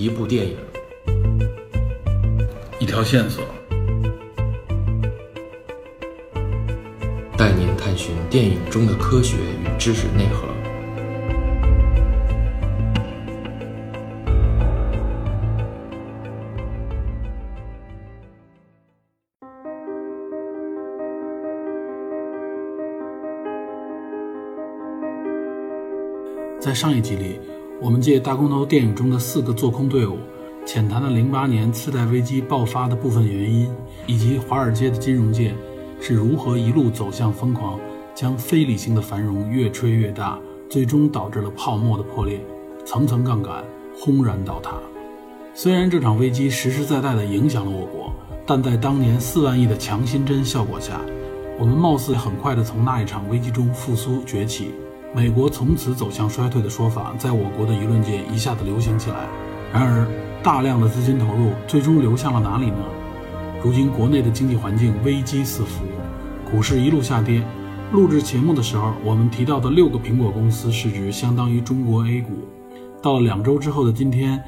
一部电影，一条线索，带您探寻电影中的科学与知识内核。在上一集里，我们借大空头电影中的四个做空队伍，浅谈了零八年次贷危机爆发的部分原因，以及华尔街的金融界是如何一路走向疯狂，将非理性的繁荣越吹越大，最终导致了泡沫的破裂，层层杠杆轰然倒塌。虽然这场危机实实在在地影响了我国，但在当年四万亿的强心针效果下，我们貌似很快地从那一场危机中复苏崛起。美国从此走向衰退的说法，在我国的舆论界一下子流行起来。然而，大量的资金投入最终流向了哪里呢？如今国内的经济环境危机四伏，股市一路下跌。录制节目的时候，我们提到的六个苹果公司市值相当于中国 A 股。到两周之后的今天，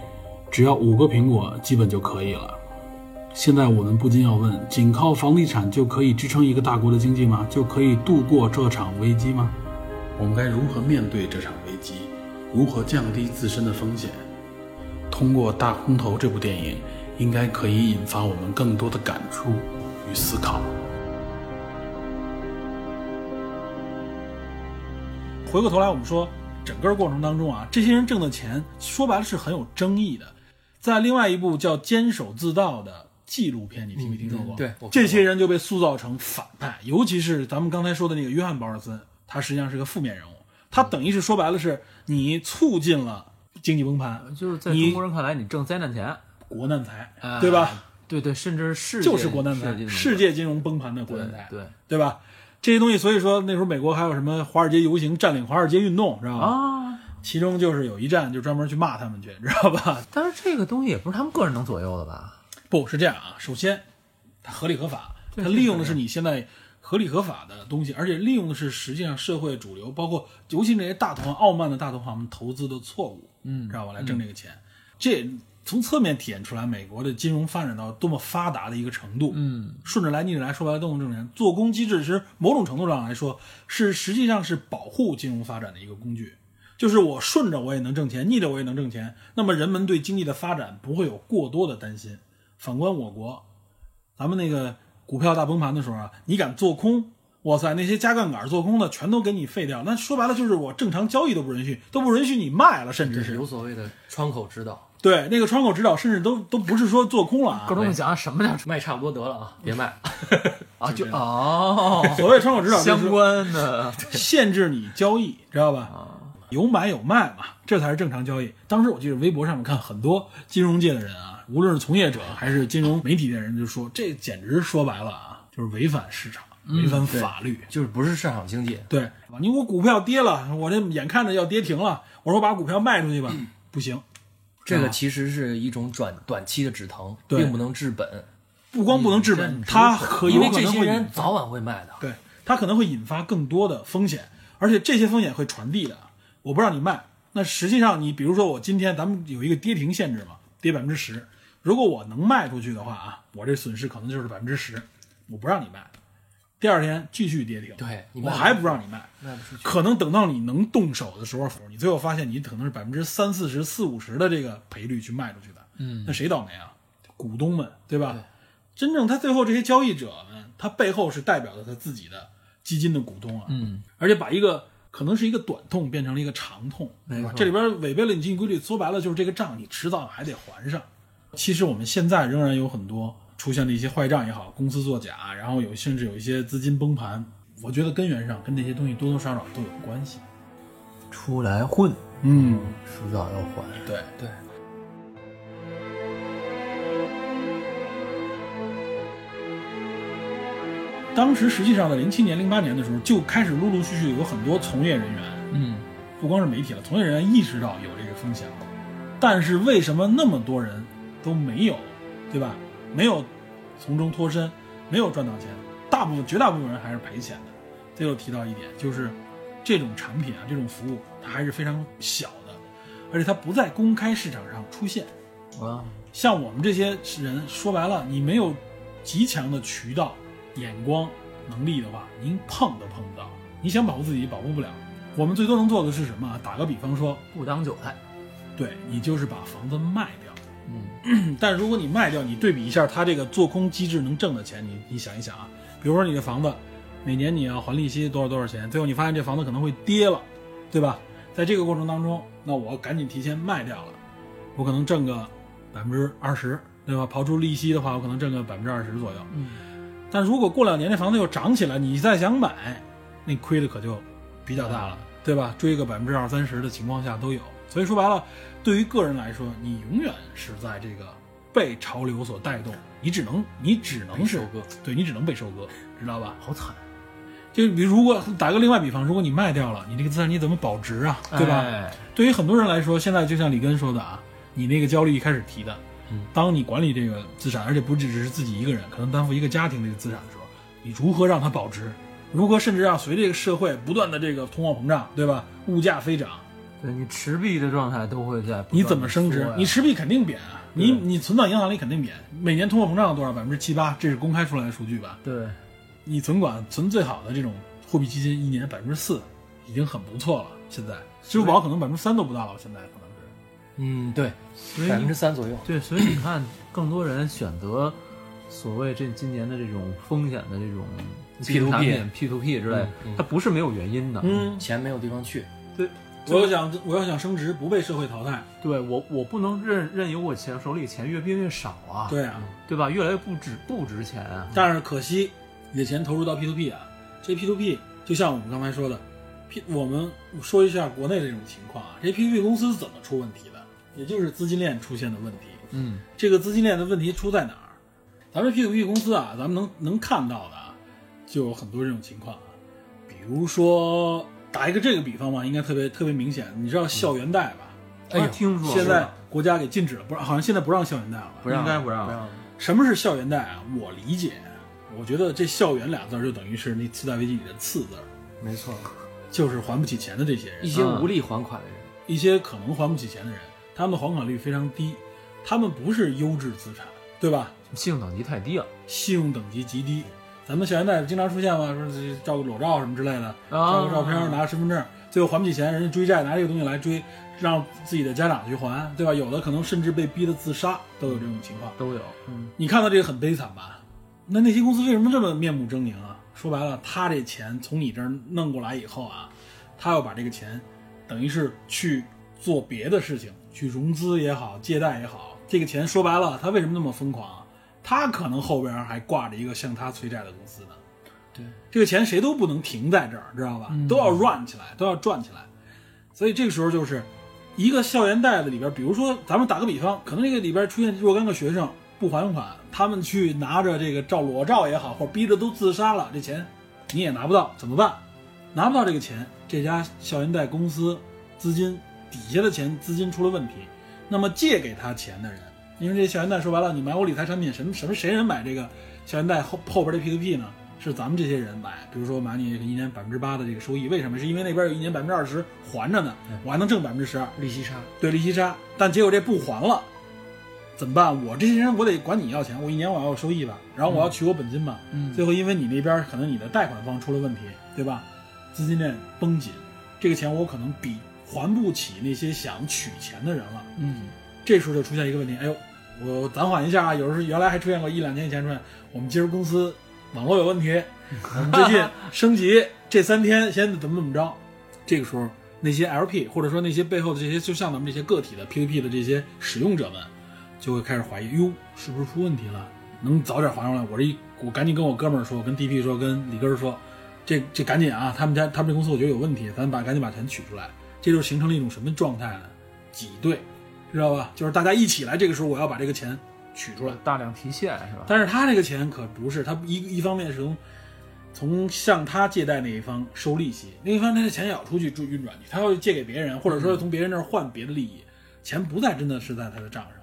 只要五个苹果基本就可以了。现在我们不禁要问：仅靠房地产就可以支撑一个大国的经济吗？就可以度过这场危机吗？我们该如何面对这场危机？如何降低自身的风险？通过《大空头》这部电影，应该可以引发我们更多的感触与思考。回过头来，我们说，整个过程当中啊，这些人挣的钱，说白了是很有争议的。在另外一部叫《坚守自盗》的纪录片，你听没听说过？对，这些人就被塑造成反派，尤其是咱们刚才说的那个约翰·保尔森。他实际上是个负面人物，他等于是说白了，是你促进了经济崩盘，就是在中国人看来，你挣灾难钱、国难财，对吧？对对，甚至是就是国难财，世界金融崩盘的国难财，对对吧？这些东西，所以说那时候美国还有什么华尔街游行、占领华尔街运动，知道吧？啊，其中就是有一站就专门去骂他们去，知道吧？但是这个东西也不是他们个人能左右的吧？不是这样啊，首先它合理合法，它利用的是你现在。合理合法的东西，而且利用的是实际上社会主流，包括尤其那些大投行、傲慢的大投行们投资的错误，嗯，知道吧？来挣这个钱，这从侧面体现出来美国的金融发展到多么发达的一个程度，嗯，顺着来逆着来说白了都能挣钱。做工机制其实某种程度上来说是实际上是保护金融发展的一个工具，就是我顺着我也能挣钱，逆着我也能挣钱，那么人们对经济的发展不会有过多的担心。反观我国，咱们那个。股票大崩盘的时候啊，你敢做空？哇塞，那些加杠杆做空的全都给你废掉。那说白了就是我正常交易都不允许，都不允许你卖了，甚至是有所谓的窗口指导。对，那个窗口指导甚至都都不是说做空了啊。各种讲什么叫 卖差不多得了啊，别卖 啊就 哦。所谓窗口指导相关的限制你交易，知道吧？有买有卖嘛，这才是正常交易。当时我记得微博上面看很多金融界的人啊。无论是从业者还是金融媒体的人，就说这简直说白了啊，就是违反市场、违反法律，就是不是市场经济。对，你我股票跌了，我这眼看着要跌停了，我说把股票卖出去吧，不行。这个其实是一种短短期的止疼，并不能治本。不光不能治本，它可因为这些人早晚会卖的。对，它可能会引发更多的风险，而且这些风险会传递的。我不让你卖，那实际上你比如说我今天咱们有一个跌停限制嘛，跌百分之十。如果我能卖出去的话啊，我这损失可能就是百分之十，我不让你卖，第二天继续跌停，对我还不让你卖，卖不出去，可能等到你能动手的时候，你最后发现你可能是百分之三四十四五十的这个赔率去卖出去的，嗯，那谁倒霉啊？股东们，对吧？真正他最后这些交易者们，他背后是代表着他自己的基金的股东啊，嗯，而且把一个可能是一个短痛变成了一个长痛，没错，这里边违背了你经济规律，说白了就是这个账你迟早还得还上。其实我们现在仍然有很多出现的一些坏账也好，公司作假，然后有甚至有一些资金崩盘，我觉得根源上跟那些东西多多少少都有关系。出来混，嗯，迟早要还。对对。当时实际上在零七年、零八年的时候，就开始陆陆续续有很多从业人员，嗯，不光是媒体了，从业人员意识到有这个风险了。但是为什么那么多人都没有，对吧？没有从中脱身，没有赚到钱，大部分绝大部分人还是赔钱的。这又提到一点，就是这种产品啊，这种服务它还是非常小的，而且它不在公开市场上出现，啊，像我们这些人，说白了，你没有极强的渠道、眼光、能力的话，您碰都碰不到。你想保护自己，保护不了。我们最多能做的是什么？打个比方说，不当韭菜。对你就是把房子卖掉。嗯，但如果你卖掉，你对比一下它这个做空机制能挣的钱，你你想一想啊，比如说你的房子每年你要还利息多少多少钱，最后你发现这房子可能会跌了，对吧？在这个过程当中，那我赶紧提前卖掉了，我可能挣个百分之二十，对吧？刨出利息的话，我可能挣个百分之二十左右。嗯，但如果过两年这房子又涨起来，你再想买，那亏的可就比较大了，对吧？追个百分之二三十的情况下都有。所以说白了，对于个人来说，你永远是在这个被潮流所带动，你只能你只能是收割，对你只能被收割，知道吧？好惨，就比如如果打个另外比方，如果你卖掉了，你这个资产你怎么保值啊？对吧？哎对于很多人来说，现在就像李根说的啊，你那个焦虑一开始提的，嗯当你管理这个资产，而且不只是自己一个人，可能担负一个家庭这个资产的时候，你如何让它保值？如何甚至让随着这个社会不断的这个通货膨胀，对吧？物价飞涨，对你持币的状态都会在你怎么升值？你持币肯定贬啊，你你存到银行里肯定贬。每年通货膨胀多少？百分之七八，这是公开出来的数据吧？对你存款存最好的这种货币基金，一年百分之四，已经很不错了。现在支付宝可能百分之三都不到了，现在。嗯对所以百分之三左右。对，所以你看，更多人选择所谓这今年的这种风险的这种 P2P 产品 P to P 之类，嗯它不是没有原因的。嗯，钱没有地方去，对我要想我要想升值，不被社会淘汰，对我，我不能任任由我钱手里钱越变越少啊，对啊。对吧？越来越不值不值钱啊。但是可惜，你的钱投入到 P to P 啊，这 P to P 就像我们刚才说的，P 我们说一下国内的这种情况啊，这 P to P 公司怎么出问题的？也就是资金链出现的问题。嗯这个资金链的问题出在哪儿？咱们 P to P 公司啊，咱们能能看到的啊，就有很多这种情况啊，比如说打一个这个比方吧，应该特别特别明显，你知道校园贷吧？哎呦听说现在国家给禁止了，不让，好像现在不让校园贷了。不让应该不让不让。什么是校园贷啊？我理解，我觉得这“校园”俩字儿就等于是那次贷危机里的“次”字儿，没错，就是还不起钱的这些人，一些无力还款的人，一些可能还不起钱的人，他们的还款率非常低，他们不是优质资产，对吧？信用等级太低了信用等级极低。咱们校园贷经常出现嘛，说这照个裸照什么之类的，照啊个照片，拿个身份证，最后还不起钱，人家追债拿这个东西来追，让自己的家长去还，对吧？有的可能甚至被逼得自杀，都有这种情况。都有。嗯，你看到这个很悲惨吧？那那些公司为什么这么面目狰狞啊？说白了，他这钱从你这儿弄过来以后啊，他要把这个钱，等于是去做别的事情，去融资也好，借贷也好。这个钱说白了，他为什么那么疯狂啊？他可能后边还挂着一个向他催债的公司呢。对，这个钱谁都不能停在这儿，知道吧？都要 run 起来，都要转起来。所以这个时候就是一个校园贷的里边，比如说咱们打个比方，可能这个里边出现若干个学生不还款，他们去拿着这个照裸照也好，或者逼着都自杀了，这钱你也拿不到，怎么办？拿不到这个钱，这家校园贷公司资金底下的钱资金出了问题，那么借给他钱的人，因为这校园贷说白了，你买我理财产品，什么什么谁人买这个校园贷后后边这 P to P 呢？是咱们这些人买，比如说买你一年百分之八的这个收益，为什么？是因为那边有一年百分之二十还着呢，我还能挣百分之十二，利息差，对利息差，但结果这不还了，怎么办？我这些人我得管你要钱，我一年我要有收益吧，然后我要取我本金吧，嗯最后因为你那边可能你的贷款方出了问题，对吧？资金链绷紧，这个钱我可能比还不起那些想取钱的人了，嗯，这时候就出现一个问题，哎呦，我暂缓一下啊，有时候原来还出现过一两年以前出现，我们今儿公司网络有问题，我们最近升级，这三天先怎么怎么着，这个时候那些 LP 或者说那些背后的这些，就像咱们这些个体的 P2P 的这些使用者们，就会开始怀疑，哟，是不是出问题了？能早点还上来？我这一我赶紧跟我哥们儿说，跟 DP 说，跟李根儿说，这这赶紧啊，他们家他们这公司我觉得有问题，咱把赶紧把钱取出来。这就形成了一种什么状态呢？挤兑，知道吧？就是大家一起来，这个时候我要把这个钱取出来。大量提现是吧？但是他这个钱可不是，他一一方面是从从向他借贷那一方收利息，另一方面他的钱也要出去运运转去，他要借给别人，或者说从别人那儿换别的利益，钱不在真的是在他的账上。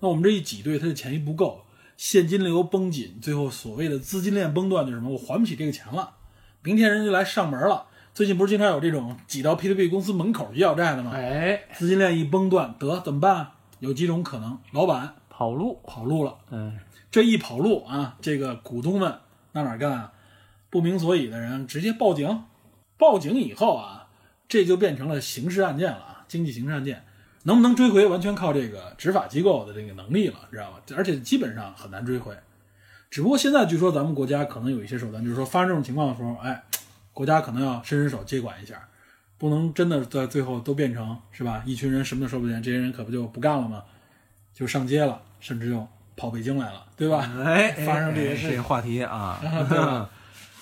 那我们这一挤兑，他的钱一不够，现金流绷紧，最后所谓的资金链崩断就是什么？我还不起这个钱了，明天人就来上门了。最近不是经常有这种挤到 P2P 公司门口去要债的吗？哎，资金链一崩断，得怎么办？有几种可能：老板跑路，跑路了，嗯，这一跑路啊，这个股东们那哪儿干啊？不明所以的人直接报警，报警以后啊，这就变成了刑事案件了啊，经济刑事案件。能不能追回，完全靠这个执法机构的这个能力了，知道吧？而且基本上很难追回。只不过现在据说咱们国家可能有一些手段，就是说发生这种情况的时候，哎，国家可能要伸伸手接管一下，不能真的在最后都变成是吧？一群人什么都说不见，这些人可不就不干了吗？就上街了，甚至就跑北京来了，对吧？哎，发生这些事情这个话题啊，对吧？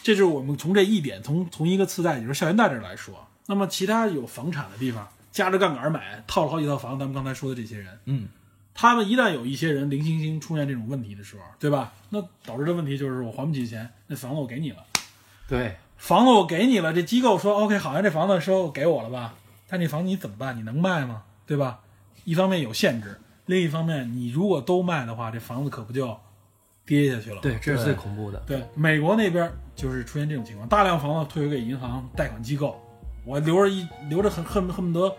这就是我们从这一点，从从一个次贷，也就是校园贷这儿来说。那么其他有房产的地方，加着杠杆买，套了好几套房，咱们刚才说的这些人，嗯，他们一旦有一些人零星星出现这种问题的时候，对吧？那导致的问题就是我还不起钱，那房子我给你了，对，房子我给你了，这机构说 OK，好像这房子收给我了吧？但这房子你怎么办？你能卖吗？对吧？一方面有限制，另一方面你如果都卖的话，这房子可不就跌下去了？对，这是最恐怖的。对，美国那边就是出现这种情况，大量房子退回给银行贷款机构，我留着一留着恨恨恨不得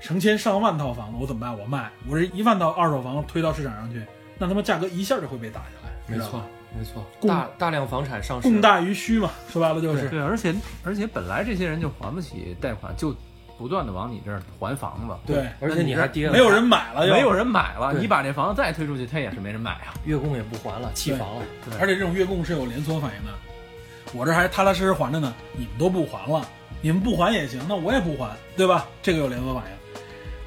成千上万套房子，我怎么办？我卖，我这一万套二手房推到市场上去，那他妈价格一下就会被打下来，没错没错，大大量房产上市，供大于需嘛，说白了就是。对，而且而且本来这些人就还不起贷款，就不断的往你这儿还房子，对，而且你还跌了，没有人买了，没有人买了，你把这房子再推出去，他也是没人买啊。月供也不还了，弃房了。而且这种月供是有连锁反应的，我这还踏踏实实还着呢，你们都不还了，你们不还也行，那我也不还，对吧？这个有连锁反应。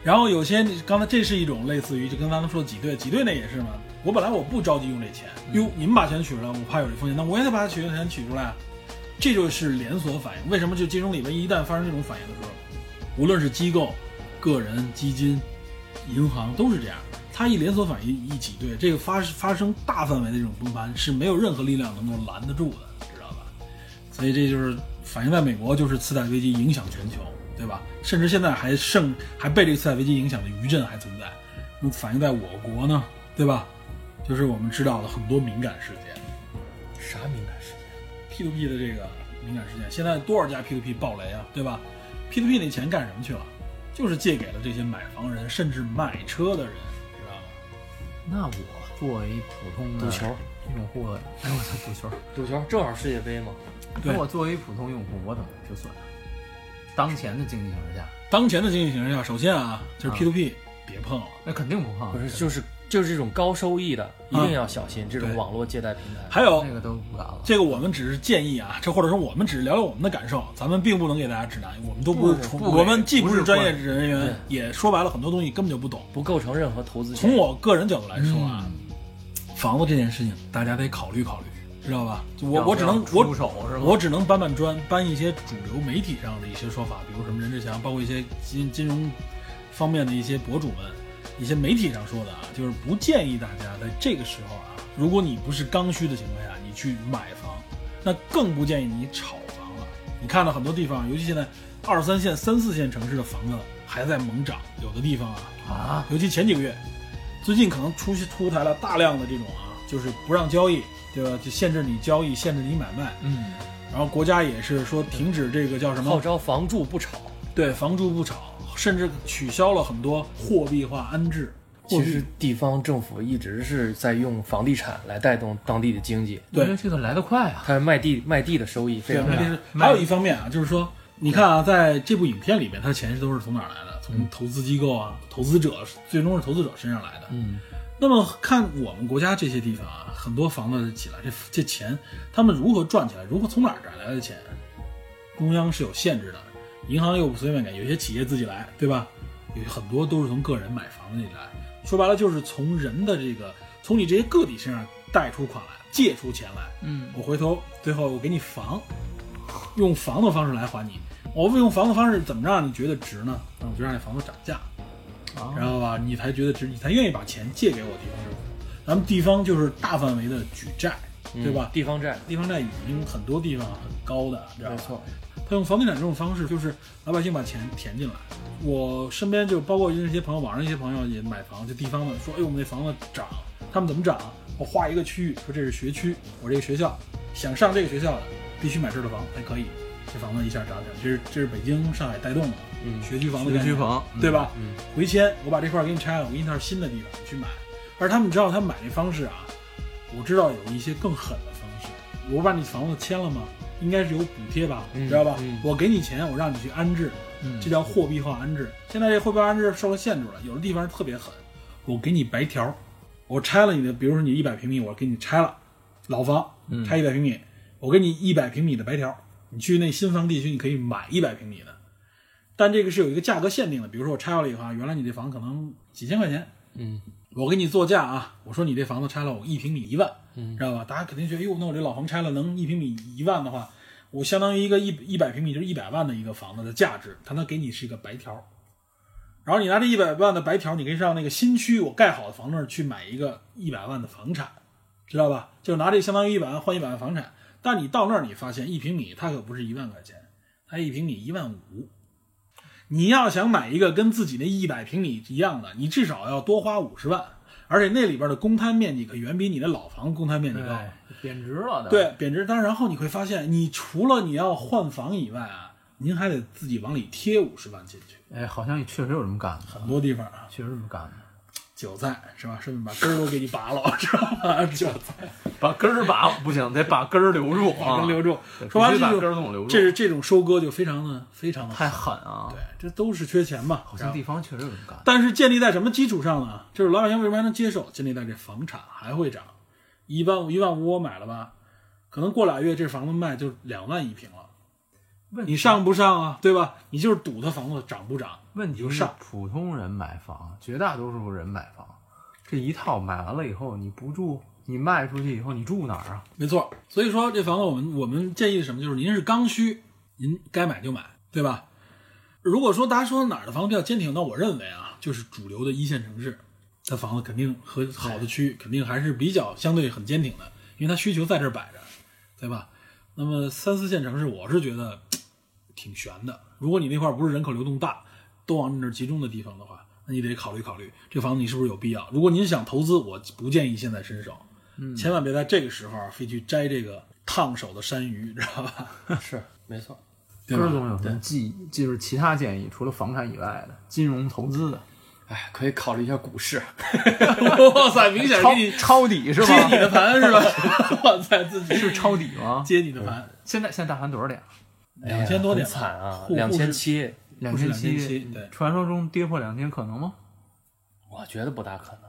然后有些刚才这是一种类似于就跟咱们说的挤兑，挤兑那也是嘛。我本来我不着急用这钱，哟，你们把钱取出来，我怕有这风险，那我也得把取的钱取出来啊。这就是连锁反应。为什么就金融里面一旦发生这种反应的时候，无论是机构、个人、基金、银行都是这样。它一连锁反应一挤兑，这个发发生大范围的这种崩盘是没有任何力量能够拦得住的，知道吧？所以这就是反映在美国，就是次贷危机影响全球，对吧？甚至现在还剩还被这个次贷危机影响的余震还存在。那反映在我国呢，对吧？就是我们知道的很多敏感事件啥敏感事件？，P to P 的这个敏感事件，现在多少家 P to P 爆雷啊，对吧？P to P 那钱干什么去了？就是借给了这些买房人，甚至买车的人，知道吗？那我作为普通的赌球，用户，哎我操，赌球！赌球正好世界杯嘛。对那我作为普通用户，我怎么就算？当前的经济形势下，当前的经济形势下，首先啊，就是啊 P to P 别碰了。那肯定不碰，不是，就是就是这种高收益的，一定要小心这种网络借贷平台。还有这个都不敢了。这个我们只是建议啊，这或者说我们只是聊聊我们的感受，咱们并不能给大家指南，我们都不是从，不不我们既不不是是专业人员，也说白了很多东西根本就不懂。不构成任何投资。从我个人角度来说啊，房子这件事情大家得考虑考虑，知道吧？我我只能我手是吧？我只能搬搬砖，搬一些主流媒体上的一些说法，比如什么任志强，包括一些金金融方面的一些博主们，一些媒体上说的啊，就是不建议大家在这个时候啊，如果你不是刚需的情况下，你去买房，那更不建议你炒房了。你看到很多地方，尤其现在二三线、三四线城市的房子还在猛涨，有的地方啊，啊，尤其前几个月，最近可能出出台了大量的这种啊，就是不让交易，对吧？就限制你交易，限制你买卖。嗯，然后国家也是说停止这个叫什么号？召房住不炒。对，房住不炒，甚至取消了很多货币化安置。其实地方政府一直是在用房地产来带动当地的经济，对因为这个来得快啊。它卖地卖地的收益非对，常大问题。是还有一方面啊，就是说，你看啊，在这部影片里面，它的钱都是从哪儿来的？从投资机构啊、投资者，最终是投资者身上来的。嗯，那么看我们国家这些地方啊，很多房子起来，这这钱他们如何赚起来？如何从哪儿赚来的钱？中央是有限制的，银行又不随便给，有些企业自己来，对吧？有很多都是从个人买房子里来，说白了就是从人的这个，从你这些个体身上贷出款来，借出钱来，嗯，我回头最后我给你房，用房的方式来还你。我用房的方式怎么让你觉得值呢？那我就让这房子涨价，啊然后吧，你才觉得值，你才愿意把钱借给我地方政府。咱们地方就是大范围的举债，对吧嗯？地方债，地方债已经很多地方很高的，知道吧没错。他用房地产这种方式，就是老百姓把钱填进来。我身边就包括一些朋友，网上一些朋友也买房，就地方的说，哎，我们那房子涨，他们怎么涨？我划一个区域，说这是学区，我这个学校想上这个学校的，必须买这儿的房才可以。这房子一下涨起来，这是这是北京、上海带动的嗯学区房的概念学区房，对吧？嗯回迁，我把这块儿给你拆了，我给你套新的地方你去买。而他们知道他们买这方式啊，我知道有一些更狠的方式。我把你房子签了吗？应该是有补贴吧，嗯知道吧？嗯。我给你钱，我让你去安置，嗯。这叫货币化安置。现在这货币化安置受了限制了，有的地方特别狠，我给你白条，我拆了你的，比如说你一百平米，我给你拆了，老房嗯。拆一百平米，我给你一百平米的白条，你去那新房地区你可以买一百平米的，但这个是有一个价格限定的，比如说我拆了以后啊，原来你这房可能几千块钱，嗯我给你作价啊，我说你这房子拆了，我一平米一万，嗯知道吧？大家肯定觉得，哟，那我这老房拆了能一平米一万的话，我相当于一个一一百平米就是一百万的一个房子的价值，他能给你是一个白条。然后你拿这一百万的白条，你可以上那个新区我盖好的房那儿去买一个一百万的房产，知道吧？就拿这相当于一百万换一百万房产。但你到那儿你发现一平米它可不是一万块钱，它一平米一万五。你要想买一个跟自己那一百平米一样的，你至少要多花五十万，而且那里边的公摊面积可远比你的老房公摊面积高。对，贬值了的。对，贬值。当然，然后你会发现，你除了你要换房以外啊，您还得自己往里贴五十万进去。哎，好像也确实有这么干的，很多地方啊，确实这么干的，韭菜是吧？顺便把根儿都给你拔了，知道吧？韭菜把根儿拔不行，得把根儿留住啊，把根留住。说白必须把了这种根儿总留住，这是这种收割就非常的非常的太狠啊！对，这都是缺钱嘛。好像地方确实有人干。但是建立在什么基础上呢？就是老百姓为什么还能接受？建立在这房产还会涨，一万一万五我买了吧，可能过俩月这房子卖就两万一平了。问你上不上啊？对吧？你就是赌它房子涨不涨。问题就是上普通人买房，绝大多数人买房，这一套买完了以后你不住，你卖出去以后你住哪儿啊？没错，所以说这房子我们我们建议什么？就是您是刚需，您该买就买，对吧？如果说大家说哪儿的房子比较坚挺，那我认为啊，就是主流的一线城市，它房子肯定和好的区域肯定还是比较相对很坚挺的，因为它需求在这儿摆着，对吧？那么三四线城市，我是觉得挺悬的。如果你那块儿不是人口流动大，都往那儿集中的地方的话，那你得考虑考虑这房子你是不是有必要。如果您想投资，我不建议现在伸手，嗯千万别在这个时候啊非去摘这个烫手的山芋，知道吧？是没错。对吧？根儿总有什么建就是其他建议，除了房产以外的金融投资的，哎，可以考虑一下股市。哇塞，明显抄给你抄底是吧接你？的盘是吧？哇塞，自己是抄底吗？接你的盘，现在现在大盘多少点？两千多点很惨啊，两千七，两千2700对传说中跌破两千可能吗？我觉得不大可能。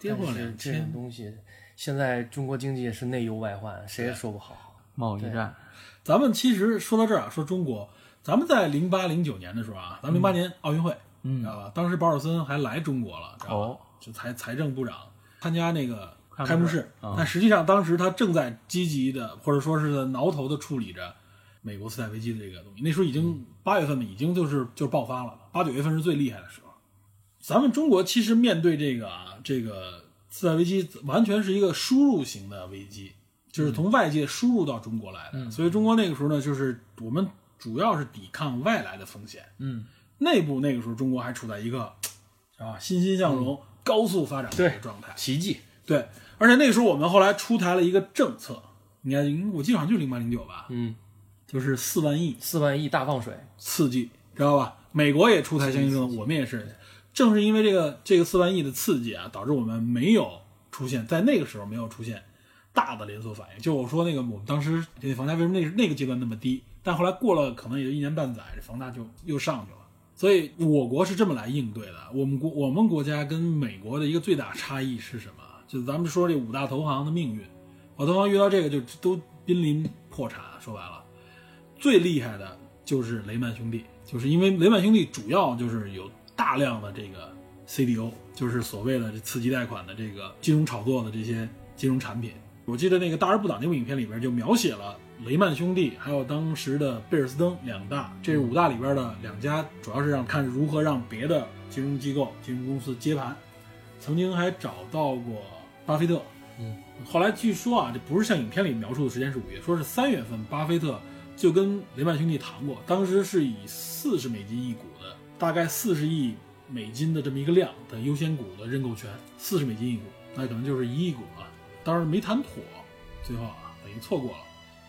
跌破两这种千。东西，现在中国经济是内忧外患，谁也说不好。贸易战，咱们其实说到这儿啊，说中国，咱们在零八零九年的时候啊，咱们零八年奥运会，嗯知道吧？当时保尔森还来中国了，知道吧？哦就财财政部长参加那个开幕式但实际上当时他正在积极的或者说是挠头的处理着美国次贷危机的这个东西。那时候已经八月份呢，已经就是就是爆发了，八九月份是最厉害的时候。咱们中国其实面对这个啊，这个次贷危机完全是一个输入型的危机，就是从外界输入到中国来的。所以中国那个时候呢，就是我们主要是抵抗外来的风险，嗯，内部那个时候中国还处在一个啊欣欣向荣、高速发展的一个状态。奇迹，对，而且那个时候我们后来出台了一个政策，你看我记得好像就是零八零九吧，嗯，就是四万亿四万亿大放水，刺激，知道吧？美国也出台相应政策，我们也是。正是因为这个这个四万亿的刺激啊，导致我们没有出现在那个时候没有出现大的连锁反应。就我说那个，我们当时这房价为什么那那个阶段那么低，但后来过了可能也就一年半载，这房价就又上去了。所以我国是这么来应对的。我们国我们国家跟美国的一个最大差异是什么？就是咱们说这五大投行的命运，五大投行遇到这个就都濒临破产。说白了，最厉害的就是雷曼兄弟，就是因为雷曼兄弟主要就是有大量的这个 CDO，就是所谓的这次级贷款的这个金融炒作的这些金融产品。我记得那个《大而不倒》那部影片里边就描写了雷曼兄弟还有当时的贝尔斯登两大，这是五大里边的两家，主要是让看如何让别的金融机构、金融公司接盘。曾经还找到过巴菲特，嗯，后来据说啊，这不是像影片里描述的时间是五月，说是三月份，巴菲特就跟雷曼兄弟谈过，当时是以四十美金一股的，大概四十亿美金的这么一个量的优先股的认购权，四十美金一股，那可能就是一亿股了。当然没谈妥，最后啊等于错过了。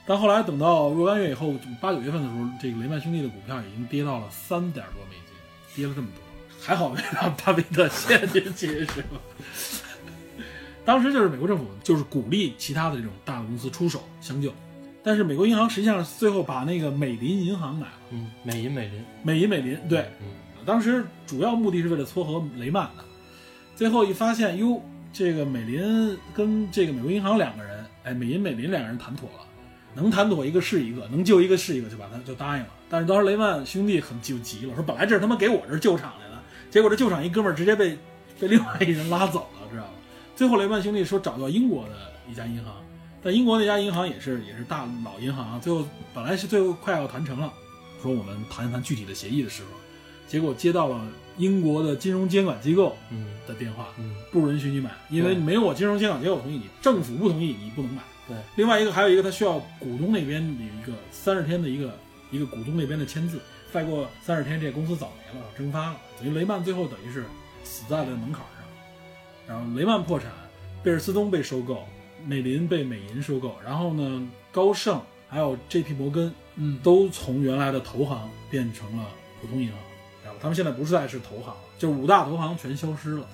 但后来等到若干月以后，八九月份的时候，这个雷曼兄弟的股票已经跌到了三点多美金，跌了这么多，还好没让巴菲特陷进去，是吧？当时就是美国政府就是鼓励其他的这种大的公司出手相救，但是美国银行实际上最后把那个美林银行买了，嗯，美银美林，美银美林对，嗯，当时主要目的是为了撮合雷曼的，最后一发现，哟，这个美林跟这个美国银行两个人，哎，美银美林两个人谈妥了，能谈妥一个是一个，能救一个是一个，就把他就答应了。但是当时雷曼兄弟很就急了，说本来这是他妈给我这救场来的，结果这救场一哥们儿直接被被另外一人拉走了，知道吗？最后雷曼兄弟说找到英国的一家银行，但英国那家银行也是也是大老银行，最后本来是最后快要谈成了，说我们谈一谈具体的协议的时候，结果接到了英国的金融监管机构嗯的电话，嗯，不允许你买，因为没有我金融监管机构同意，你政府不同意，你不能买。对，另外一个还有一个，他需要股东那边的一个三十天的一个一个股东那边的签字，再过三十天，这公司早没了，蒸发了，等于雷曼最后等于是死在了门槛上。然后雷曼破产，贝尔斯东被收购，美林被美银收购，然后呢，高盛还有 J.P. 摩根，嗯，都从原来的投行变成了普通银行？他们现在不再是投行了，就是五大投行全消失了。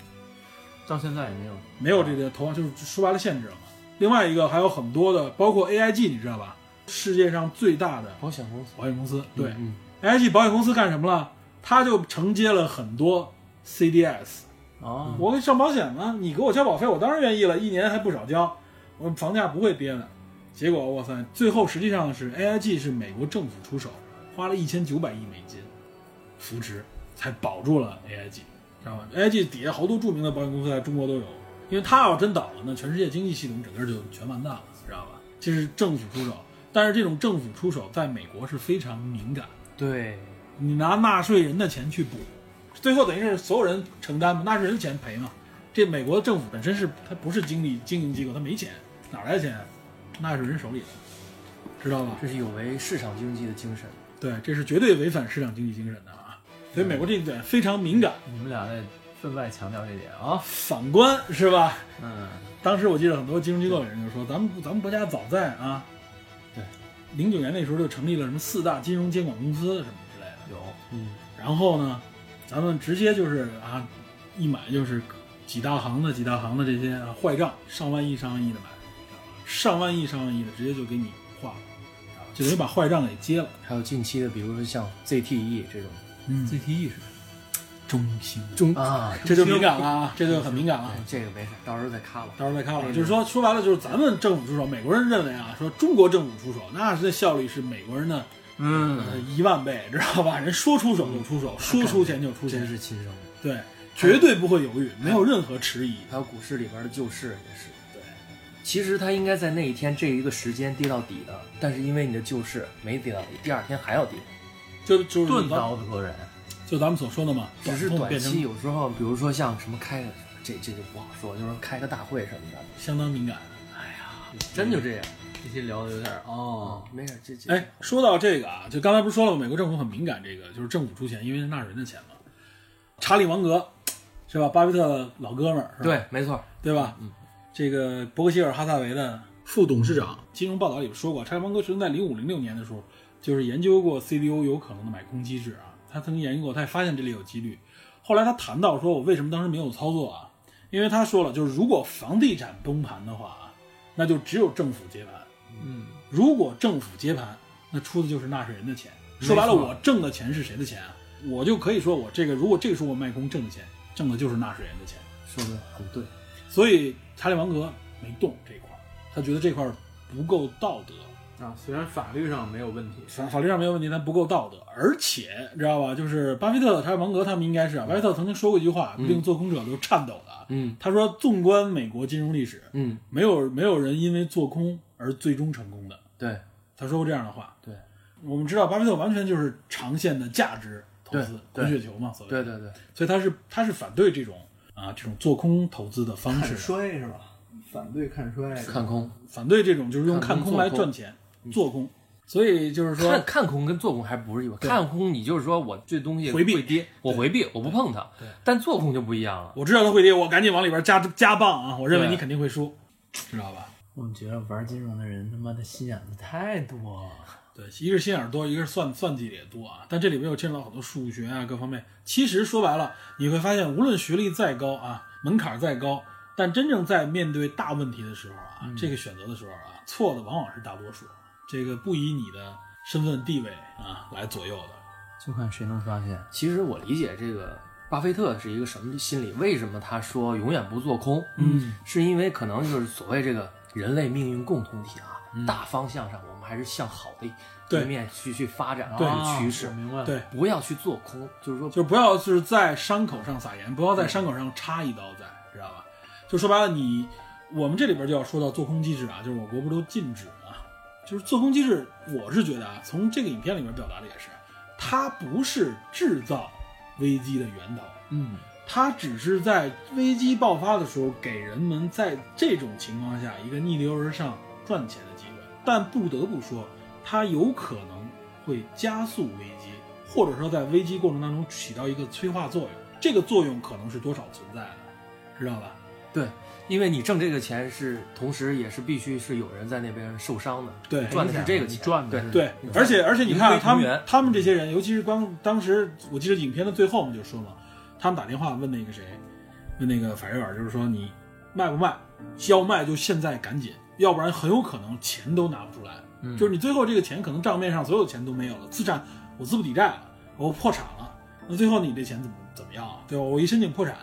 到现在也没有没有这个投行，就是说白了限制了嘛。另外一个还有很多的，包括 AIG，你知道吧？世界上最大的保险公司，保险公司，对、嗯，AIG 保险公司干什么了？它就承接了很多 CDS。啊，我给你上保险吗？你给我交保费，我当然愿意了，一年还不少交，我房价不会跌的。结果哇塞，最后实际上是 AIG 是美国政府出手，花了一千九百亿美金扶持，才保住了 AIG，知道吧？AIG 底下好多著名的保险公司在中国都有，因为它要真倒了，那全世界经济系统整个就全完蛋了，知道吧？这是政府出手，但是这种政府出手在美国是非常敏感的。对，你拿纳税人的钱去补，最后等于是所有人承担嘛，纳税人的钱赔嘛。这美国政府本身是它不是经理经营机构，它没钱，哪来的钱？那是人手里的，知道吧？这是有违市场经济的精神。对，这是绝对违反市场经济精神的啊！所以美国这一点非常敏感。你们俩在分外强调这点啊。反观是吧？嗯，当时我记得很多金融机构的人就说，咱们咱们国家早在啊，对，零九年那时候就成立了什么四大金融监管公司什么之类的。有嗯，然后呢，咱们直接就是啊，一买就是几大行的几大行的这些啊坏账，上万亿上万亿的买，上万亿上万亿的直接就给你划了，就等于把坏账给接了。还有近期的，比如说像 ZTE 这种，嗯 ZTE 是中兴，中啊，这就敏感了啊，这就很敏感了。这个没事，到时候再看了。到时候再看了，就是说说白了，就是咱们政府出手，美国人认为啊，说中国政府出手，那是那效率是美国人的嗯呃一万倍，知道吧？人说出手就出手，说出钱就出真钱，是亲生的。对，绝对不会犹豫，没有任何迟疑。还有股市里边的救市也是。对，其实它应该在那一天这一个时间跌到底的，但是因为你的救市没跌到底，第二天还要跌，就就是钝刀子割人。就咱们所说的嘛，只是短期有时候，比如说像什么开个这这就不好说，就是开个大会什么的，相当敏感。哎呀，真就这样。这些聊的有点哦，没事，这这哎，说到这个啊，就刚才不是说了吗？美国政府很敏感，这个就是政府出钱，因为是纳税人的钱嘛。查理芒格是吧？巴菲特的老哥们儿，是吧对，没错，对吧？嗯，这个伯克希尔哈萨维的副董事长，金融报道里说过，查理芒格曾在零五零六年的时候，就是研究过 CDO 有可能的买空机制啊，他曾经研究过，他也发现这里有几率。后来他谈到说，我为什么当时没有操作啊？因为他说了，就是如果房地产崩盘的话啊，那就只有政府接盘。嗯，如果政府接盘，那出的就是纳税人的钱。说白了，我挣的钱是谁的钱啊？我就可以说我这个，如果这个时候我卖空挣的钱，挣的就是纳税人的钱。说的很对。所以查理芒格没动这一块儿，他觉得这块儿不够道德，啊，虽然法律上没有问题，法法律上没有问题，但不够道德。而且你知道吧，就是巴菲特、查理芒格他们应该是啊，巴菲特曾经说过一句话，令做空者都颤抖的啊。嗯他说：“纵观美国金融历史，嗯，没有没有人因为做空而最终成功的。”对他说过这样的话。对我们知道，巴菲特完全就是长线的价值投资，滚雪球嘛，所谓。对对对，所以他是他是反对这种啊这种做空投资的方式看，衰是吧？反对看衰，看空反对这种就是用看空来赚钱，做空。所以就是说看，看空跟做空还不是一回事。看空你就是说我这东西回避会跌，我回避，我不碰它。对，但做空就不一样了。我知道它会跌，我赶紧往里边加加磅啊！我认为你肯定会输，知道吧？我们觉得玩金融的人他妈的心眼子太多了。对，一个是心眼儿多，一个是算算计的也多啊。但这里边又牵扯到很多数学啊各方面。其实说白了，你会发现，无论学历再高啊，门槛再高，但真正在面对大问题的时候啊，这个选择的时候啊，错的往往是大多数。这个不以你的身份地位啊来左右的。就看谁能发现。其实我理解这个巴菲特是一个什么心理？为什么他说永远不做空？嗯，是因为可能就是所谓这个人类命运共同体啊，大方向上我们还是向好的一面去去发展对。这个趋势。明白了。对，不要去做空，就是说就不要是在伤口上撒盐，不要在伤口上插一刀在，知道吧？就说白了，你我们这里边就要说到做空机制啊，就是我国不都禁止吗，就是做空机制，我是觉得啊，从这个影片里面表达的也是，它不是制造危机的源头，嗯，它只是在危机爆发的时候给人们在这种情况下一个逆流而上赚钱的。但不得不说，它有可能会加速危机，或者说在危机过程当中起到一个催化作用。这个作用可能是多少存在的，知道吧？对，因为你挣这个钱是，同时也是必须是有人在那边受伤的，对赚的是这个钱，赚的是对你，而且而且你看他们他们这些人，尤其是刚当时我记得影片的最后我们就说嘛，他们打电话问那个谁，问那个法瑞尔，就是说你卖不卖？要卖就现在赶紧，要不然很有可能钱都拿不出来。嗯就是你最后这个钱可能账面上所有的钱都没有了，资产我资不抵债了，我破产了，那最后你这钱怎么怎么样啊？对吧？我一申请破产，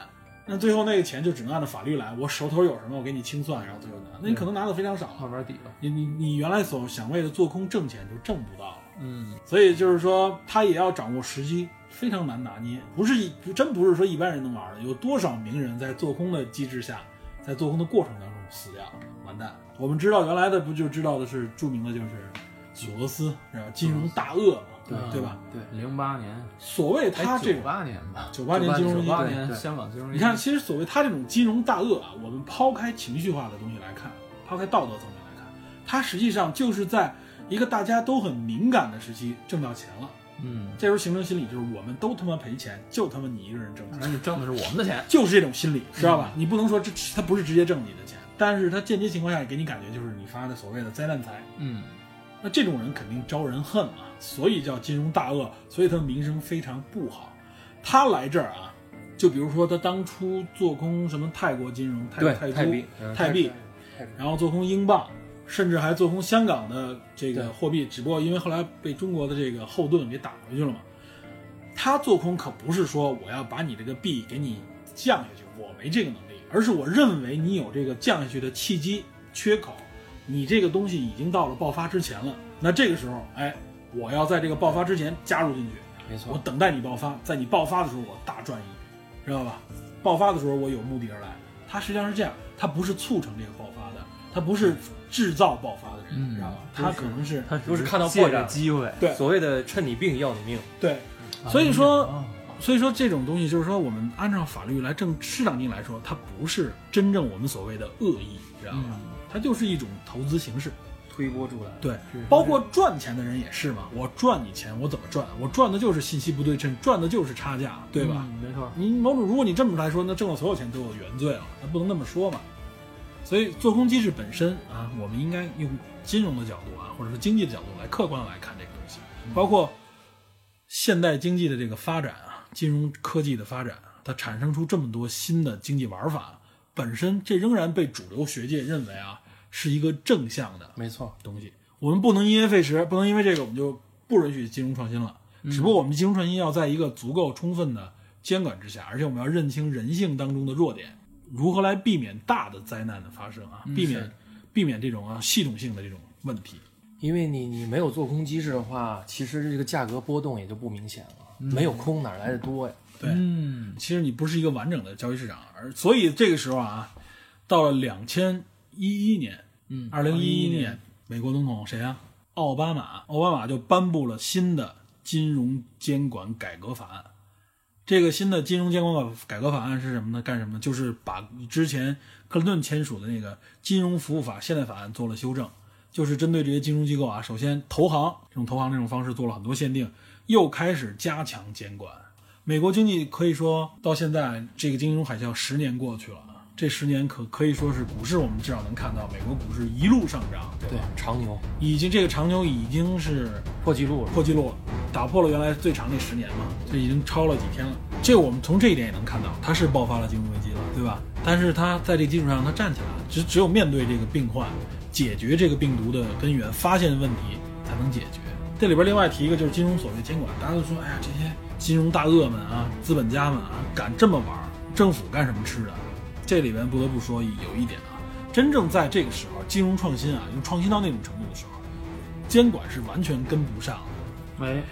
那最后那个钱就只能按照法律来，我手头有什么我给你清算，然后最后拿，那你可能拿的非常少。慢慢抵了。你你你原来所想为了做空挣钱就挣不到了。嗯，所以就是说，他也要掌握时机，非常难拿捏，不是一不真不是说一般人能玩的。有多少名人在做空的机制下，在做空的过程当中死掉，完蛋。我们知道原来的不就知道的是著名的就是索罗斯，然后金融大鳄嘛，对对吧？对，零八年，所谓他这种九八年吧，九八年金融危机九八对年香港金融，你看，其实所谓他这种金融大鳄啊，我们抛开情绪化的东西来看，抛开道德层面来看，他实际上就是在一个大家都很敏感的时期挣到钱了。嗯，这时候形成心理就是我们都他妈赔钱，就他妈你一个人挣钱，反正你挣的是我们的钱。就是这种心理，知道吧？你不能说这他不是直接挣你的钱，但是他间接情况下给你感觉就是你发的所谓的灾难财。嗯，那这种人肯定招人恨嘛，所以叫金融大鳄，所以他名声非常不好。他来这儿啊，就比如说他当初做空什么泰国金融、泰对泰铢泰币、嗯泰币，然后做空英镑，甚至还做空香港的这个货币，只不过因为后来被中国的这个后盾给打回去了嘛。他做空可不是说我要把你这个币给你降下去，我没这个能力，而是我认为你有这个降下去的契机缺口，你这个东西已经到了爆发之前了。那这个时候，哎，我要在这个爆发之前加入进去，没错，我等待你爆发，在你爆发的时候我大赚一笔，知道吧？爆发的时候我有目的而来，它实际上是这样，它不是促成这个爆发的，它不是制造爆发的人，嗯知道吧？他可能是他都是看到借着破绽机会，对所谓的趁你病要你命，对，所以说。啊所以说这种东西就是说，我们按照法律来正适当性来说，它不是真正我们所谓的恶意，知道吗？嗯它就是一种投资形式。推波助澜。对，包括赚钱的人也是嘛。我赚你钱，我怎么赚？我赚的就是信息不对称，赚的就是差价，对吧？嗯没错。你某种，如果你这么来说，那挣的所有钱都有原罪了，那不能那么说嘛。所以做空机制本身啊，我们应该用金融的角度啊，或者说经济的角度来客观来看这个东西，包括现代经济的这个发展啊，金融科技的发展，它产生出这么多新的经济玩法，本身这仍然被主流学界认为啊是一个正向的没错，东西。我们不能因噎废食，不能因为这个我们就不允许金融创新了。只不过我们金融创新要在一个足够充分的监管之下，而且我们要认清人性当中的弱点，如何来避免大的灾难的发生啊，避免避免这种啊系统性的这种问题。因为你你没有做空机制的话，其实这个价格波动也就不明显了。没有空哪来的多呀？对，嗯，其实你不是一个完整的交易市场，而所以这个时候啊，到了两千一一年，嗯二零一一2011年，美国总统谁啊？奥巴马，奥巴马就颁布了新的金融监管改革法案。这个新的金融监管改革法案是什么呢？干什么呢？就是把之前克林顿签署的那个金融服务法现代法案做了修正，就是针对这些金融机构啊，首先投行这种投行这种方式做了很多限定，又开始加强监管。美国经济可以说到现在，这个金融海啸十年过去了，啊，这十年可可以说是股市，我们至少能看到美国股市一路上涨，对长牛已经这个长牛已经是破纪录了。破纪录了，打破了原来最长那十年嘛，这已经超了几天了。这我们从这一点也能看到，它是爆发了金融危机了，对吧？但是它在这个基础上，它站起来了。只只有面对这个病患，解决这个病毒的根源，发现问题，才能解决。这里边另外提一个就是金融所谓监管，大家都说，哎呀，这些金融大鳄们啊，资本家们啊，敢这么玩，政府干什么吃的？这里边不得不说有一点啊，真正在这个时候，金融创新啊，又创新到那种程度的时候，监管是完全跟不上的。哎，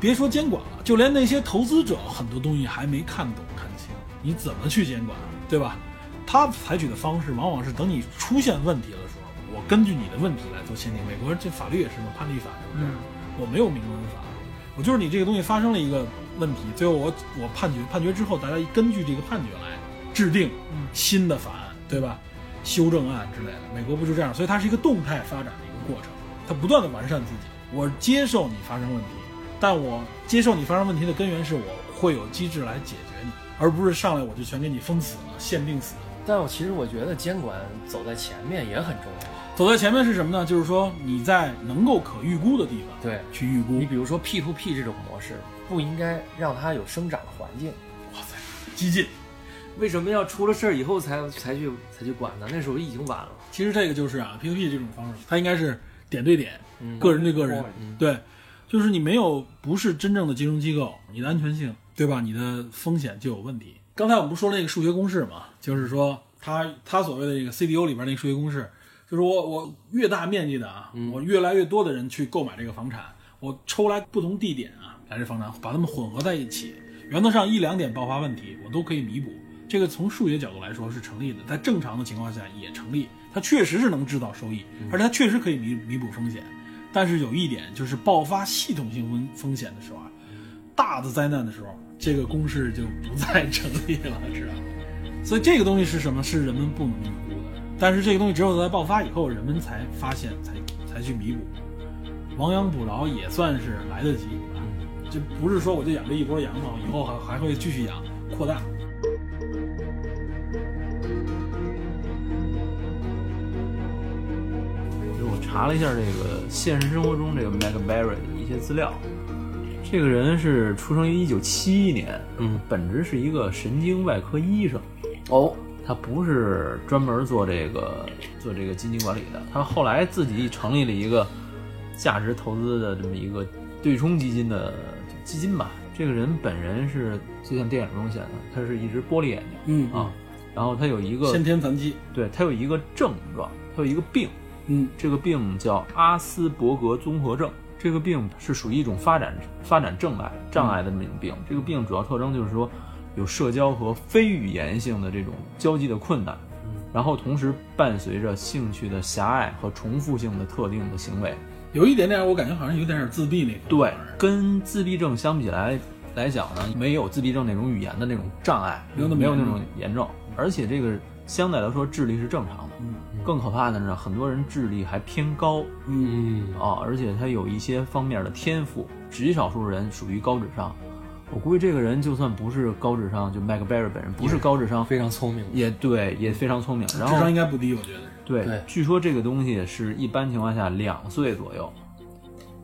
别说监管了，就连那些投资者很多东西还没看懂看清，你怎么去监管，对吧？他采取的方式往往是等你出现问题的时候，我根据你的问题来做限定。美国这法律也是嘛，判例法是不是？我没有明文法，我就是你这个东西发生了一个问题，最后我我判决判决之后，大家根据这个判决来制定新的法案，对吧？修正案之类的，美国不就这样？所以它是一个动态发展的一个过程，它不断的完善自己。我接受你发生问题，但我接受你发生问题的根源是我会有机制来解决你，而不是上来我就全给你封死了、限定死。但我其实我觉得监管走在前面也很重要。走在前面是什么呢？就是说你在能够可预估的地方对去预估你。比如说 P to P 这种模式，不应该让它有生长的环境。哇塞，激进！为什么要出了事儿以后才才去才去管呢？那时候已经晚了。其实这个就是啊，P to P 这种方式，它应该是点对点，嗯个人对个人，嗯对，就是你没有不是真正的金融机构，你的安全性，对吧？你的风险就有问题。刚才我们不是说那个数学公式嘛，就是说它它所谓的这个 CDO 里边那个数学公式，就是我我越大面积的啊，我越来越多的人去购买这个房产，我抽来不同地点啊来这房产，把它们混合在一起，原则上一两点爆发问题，我都可以弥补。这个从数学角度来说是成立的，在正常的情况下也成立，它确实是能制造收益，而且它确实可以弥弥补风险。但是有一点就是爆发系统性风风险的时候啊，大的灾难的时候，这个公式就不再 成立了，知道吗？所以这个东西是什么？是人们不能。但是这个东西只有在爆发以后，人们才发现，才才去弥补。亡羊补牢也算是来得及啊！这不是说我就养这一波羊嘛，以后还还会继续养，扩大。就是我查了一下这个现实生活中这个 Mac Berry 的一些资料，这个人是出生于一九七一年，嗯，本职是一个神经外科医生，哦，他不是专门做这个做这个基金管理的，他后来自己成立了一个价值投资的这么一个对冲基金的基金吧。这个人本人是就像电影中显的，他是一只玻璃眼睛，嗯啊，然后他有一个先天残疾，对他有一个症状，他有一个病，嗯这个病叫阿斯伯格综合症。这个病是属于一种发展发展障碍障碍的那种病。这个病主要特征就是说有社交和非语言性的这种交际的困难，然后同时伴随着兴趣的狭隘和重复性的特定的行为。有一点点，我感觉好像有点点自闭那种。对，跟自闭症相比起来来讲呢，没有自闭症那种语言的那种障碍，没有那么没有那种严重，而且这个相对来说智力是正常的。嗯更可怕的是，很多人智力还偏高嗯，嗯，啊，而且他有一些方面的天赋，极少数人属于高智商。我估计这个人就算不是高智商，就麦克贝尔本人不是高智商，非常聪明。也对，也非常聪明。然后智商应该不低，我觉得是。对，对据说这个东西是一般情况下两岁左右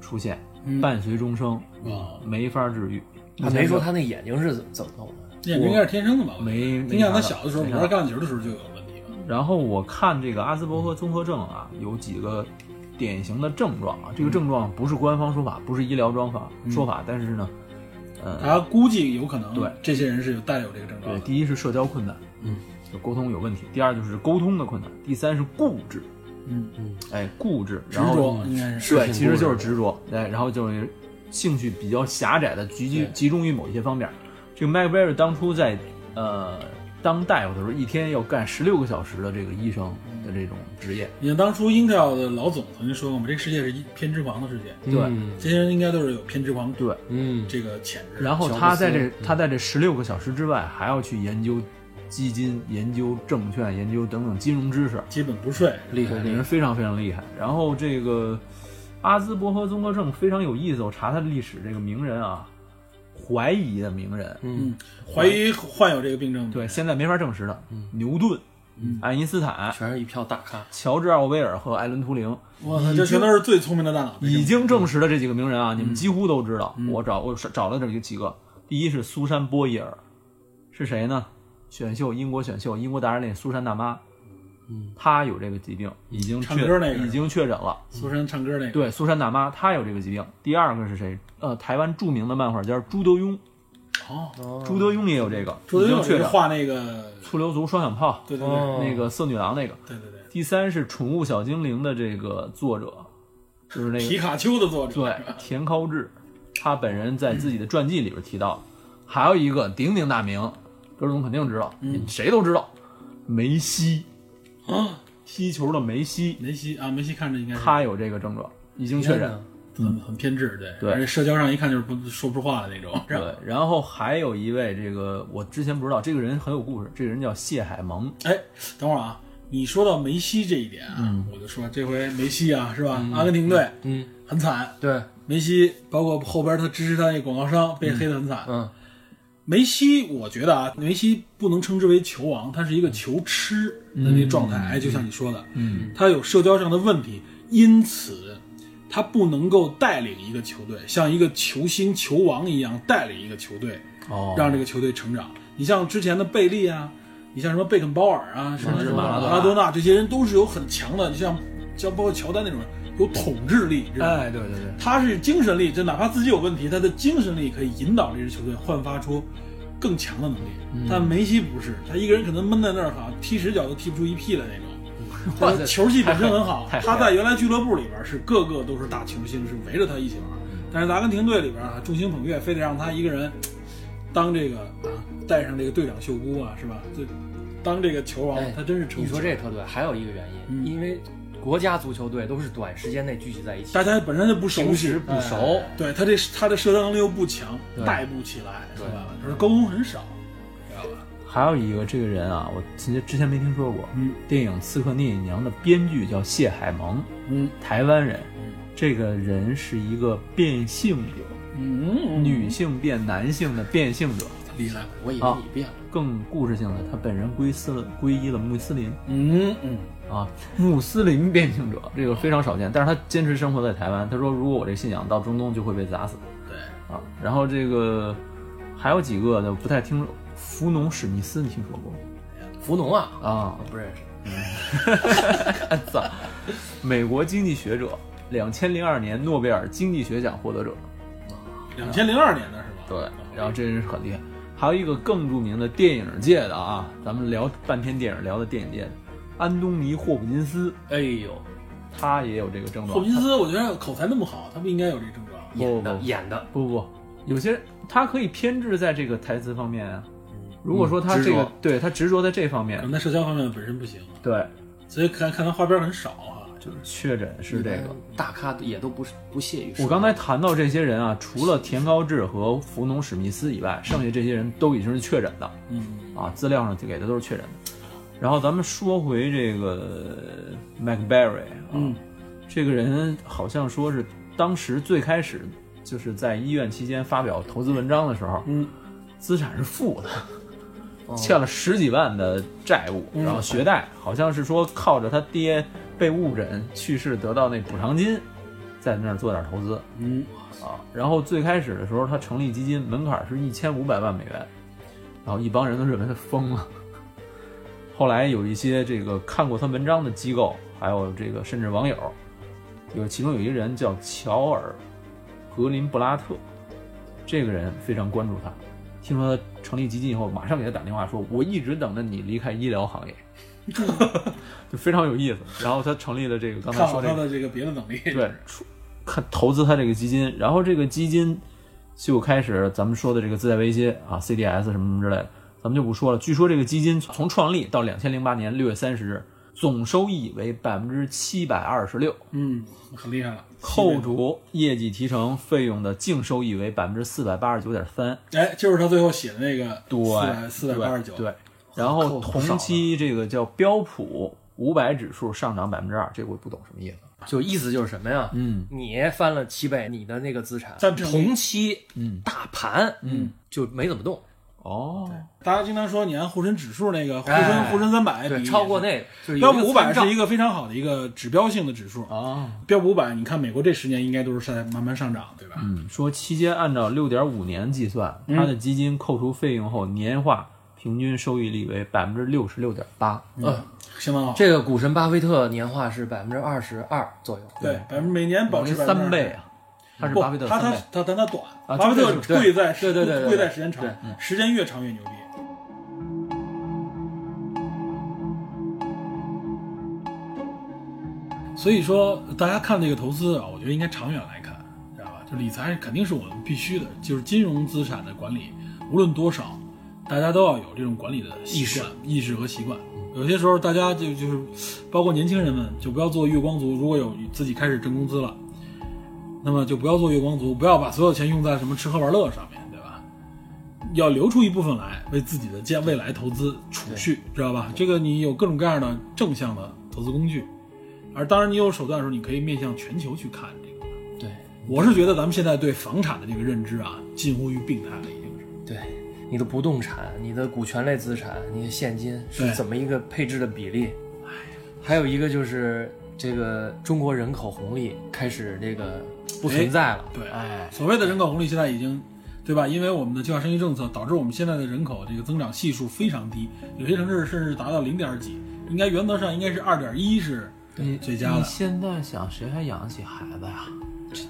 出现，嗯伴随终生，啊，没法治愈。他没说他那眼睛是怎怎么弄的。眼睛应该是天生的吧？没你想他小的时候玩橄榄球的时候就有问题了。然后我看这个阿斯伯格综合症啊，有几个典型的症状啊，这个症状不是官方说法，不是医疗装法说法，但是呢，呃，他估计有可能对。这些人是有带有这个症状对，第一是社交困难，嗯，就沟通有问题；第二就是沟通的困难；第三是固执，嗯。嗯，哎，固执，执然后着应该是。对，其实就是执着，对，然后就是兴趣比较狭窄的，集集集中于某一些方面。这个麦克贝尔当初在呃当大夫的时候，一天要干十六个小时的这个医生的这种职业，你像当初 Intel 的老总曾经说过嘛，这个世界是一偏执狂的世界，对嗯这些人应该都是有偏执狂对。嗯，这个潜质。然后他在这嗯他在这十六个小时之外，还要去研究基金、研究证券、研究等等金融知识，基本不睡，厉害。这人非常非常厉害。然后这个阿兹伯格综合症非常有意思，我查他的历史，这个名人啊，怀疑的名人，嗯，怀疑患有这个病症的。对，现在没法证实的。牛顿，爱因斯坦、全是一票大咖。乔治·奥威尔和艾伦·图灵，我操，这全都是最聪明的大脑。已经证实了这几个名人啊，你们几乎都知道。我找我找了这几个，第一是苏珊·波伊尔，是谁呢？选秀英国选秀英国达人那苏珊大妈，嗯，她有这个疾病，已经确唱歌那个已经确诊了。苏珊唱歌那个，对，苏珊大妈她有这个疾病。第二个是谁？呃，台湾著名的漫画家朱德庸，哦，朱德庸也有这个，朱德庸确实。画那个，醋溜族双响炮，对对对。哦。那个色女郎那个。对对对，第三是宠物小精灵的这个作者，就是那个皮卡丘的作者，对田尻智，他本人在自己的传记里边提到，还有一个鼎鼎大名，哥总肯定知道，谁都知道，梅西，啊，踢球的梅西，梅西啊，梅西看着应该他有这个症状，已经确诊。天哪。很很偏执，对对而且社交上一看就是不说不出话的那种。对，然后还有一位，这个我之前不知道，这个人很有故事，这个人叫谢海萌，哎，等会儿啊，你说到梅西这一点啊，我就说这回梅西啊，是吧？阿根廷队嗯，很惨，对，梅西包括后边他支持他那广告商被黑的很惨。嗯，梅西，我觉得啊，梅西不能称之为球王，他是一个球痴的那个状态。哎，就像你说的，嗯，他有社交上的问题，因此他不能够带领一个球队，像一个球星、球王一样带领一个球队，哦让这个球队成长。你像之前的贝利啊，你像什么贝肯鲍尔啊，甚至马拉多纳马拉多纳这些人都是有很强的，你像像包括乔丹那种有统治力？哎，对对对，他是精神力，就哪怕自己有问题，他的精神力可以引导这支球队焕发出更强的能力。嗯但梅西不是，他一个人可能闷在那儿，好像踢十脚都踢不出一屁来那种。哇塞他球技本身很好他在原来俱乐部里边是个个都是大球星，是围着他一起玩。但是阿根廷队里边啊，众星捧月，非得让他一个人当这个啊，带上这个队长袖箍啊，是吧？就当这个球王哎，他真是成你说这特对，还有一个原因，嗯因为国家足球队都是短时间内聚集在一起，大家本身就不熟悉，不熟哎对他这他的社交能力又不强，带不起来，对说白了就是沟通很少？还有一个这个人啊，我之前之前没听说过。嗯电影《刺客聂隐娘》的编剧叫谢海萌，嗯台湾人。这个人是一个变性者，嗯，女性变男性的变性者。厉害，我以为你变了，更故事性的，他本人归斯了皈依了穆斯林嗯嗯，啊，穆斯林变性者这个非常少见，但是他坚持生活在台湾。他说，如果我这信仰到中东，就会被砸死对，啊。然后这个还有几个呢，不太听说。福农史密斯，你听说过吗？福农啊，啊，不认识，操！美国经济学者，两千零二年诺贝尔经济学奖获得者。两千零二年的是吧？对，然后这人是很厉害。还有一个更著名的电影界的啊，咱们聊半天电影，聊的电影界的安东尼·霍普金斯，哎呦，他也有这个症状。霍普金斯，我觉得口才那么好，他不应该有这个症状。演的演的，不不不，有些他可以偏执在这个台词方面啊。如果说他这个、对他执着在这方面可，能在社交方面本身不行，对，所以看看他花边很少啊。就是确诊是这个。大咖也都不是不屑于。我刚才谈到这些人啊，除了田高志和福农史密斯以外，剩下这些人都已经是确诊的嗯，啊，资料上给的都是确诊的。然后咱们说回这个 McBarry 啊，嗯这个人好像说是当时最开始就是在医院期间发表投资文章的时候，嗯，资产是负的，哦欠了十几万的债务，嗯然后学贷，好像是说靠着他爹被误诊去世得到那补偿金，在那儿做点投资嗯，啊。然后最开始的时候，他成立基金门槛是一千五百万美元，然后一帮人都认为他疯了。后来有一些这个看过他文章的机构，还有这个甚至网友，有其中有一个人叫乔尔·格林布拉特，这个人非常关注他。听说他成立基金以后，马上给他打电话说：“我一直等着你离开医疗行业。”就非常有意思。然后他成立了这个刚才说这个好他的这个别的能力。对，出看投资他这个基金，然后这个基金就开始咱们说的这个自带威胁啊，CDS 什么什么之类的，咱们就不说了。据说这个基金从创立到两千零八年六月三十日，总收益为百分之七百二十六，嗯，很厉害了。扣除业绩提成费用的净收益为百分之四百八十九点三，哎，就是他最后写的那个对，四百八十九。对，然后同期这个叫标普五百指数上涨百分之二，这个我不懂什么意思。就意思就是什么呀？嗯，你翻了七倍，你的那个资产但同期嗯大盘嗯就没怎么动。哦，大家经常说，你按沪深指数那个沪哎深沪深三百对，比，超过那个标有普五百是一个个非常好的一个指标性的指数。啊，标普五百，你看美国这十年应该都是在慢慢上涨，对吧？嗯，说期间按照六点五年计算，它的基金扣除费用后年化平均收益率为百分之六十六点八。嗯，相当好。这个股神巴菲特年化是百分之二十二左右。对，百分每年保持三倍啊，他是，巴菲特他他。他但他短，啊巴菲特贵在对对对对贵在时间长，时间越长越牛逼。所以说，大家看这个投资啊，我觉得应该长远来看，知道吧？就理财肯定是我们必须的，就是金融资产的管理，无论多少，大家都要有这种管理的意识、意识和习惯。有些时候，大家就就是，包括年轻人们，就不要做月光族。如果有自己开始挣工资了，那么就不要做月光族，不要把所有钱用在什么吃喝玩乐上面，对吧？要留出一部分来为自己的将未来投资储蓄，知道吧？这个你有各种各样的正向的投资工具，而当然你有手段的时候，你可以面向全球去看这个。对我是觉得咱们现在对房产的这个认知啊，近乎于病态了，已经是。对，你的不动产、你的股权类资产、你的现金是怎么一个配置的比例？还有一个就是这个中国人口红利开始这个不存在了。对，哎，所谓的人口红利现在已经，对吧？因为我们的计划生育政策导致我们现在的人口这个增长系数非常低，有些城市甚至达到零点几，应该原则上应该是二点一是最佳的。你现在想，谁还养得起孩子呀？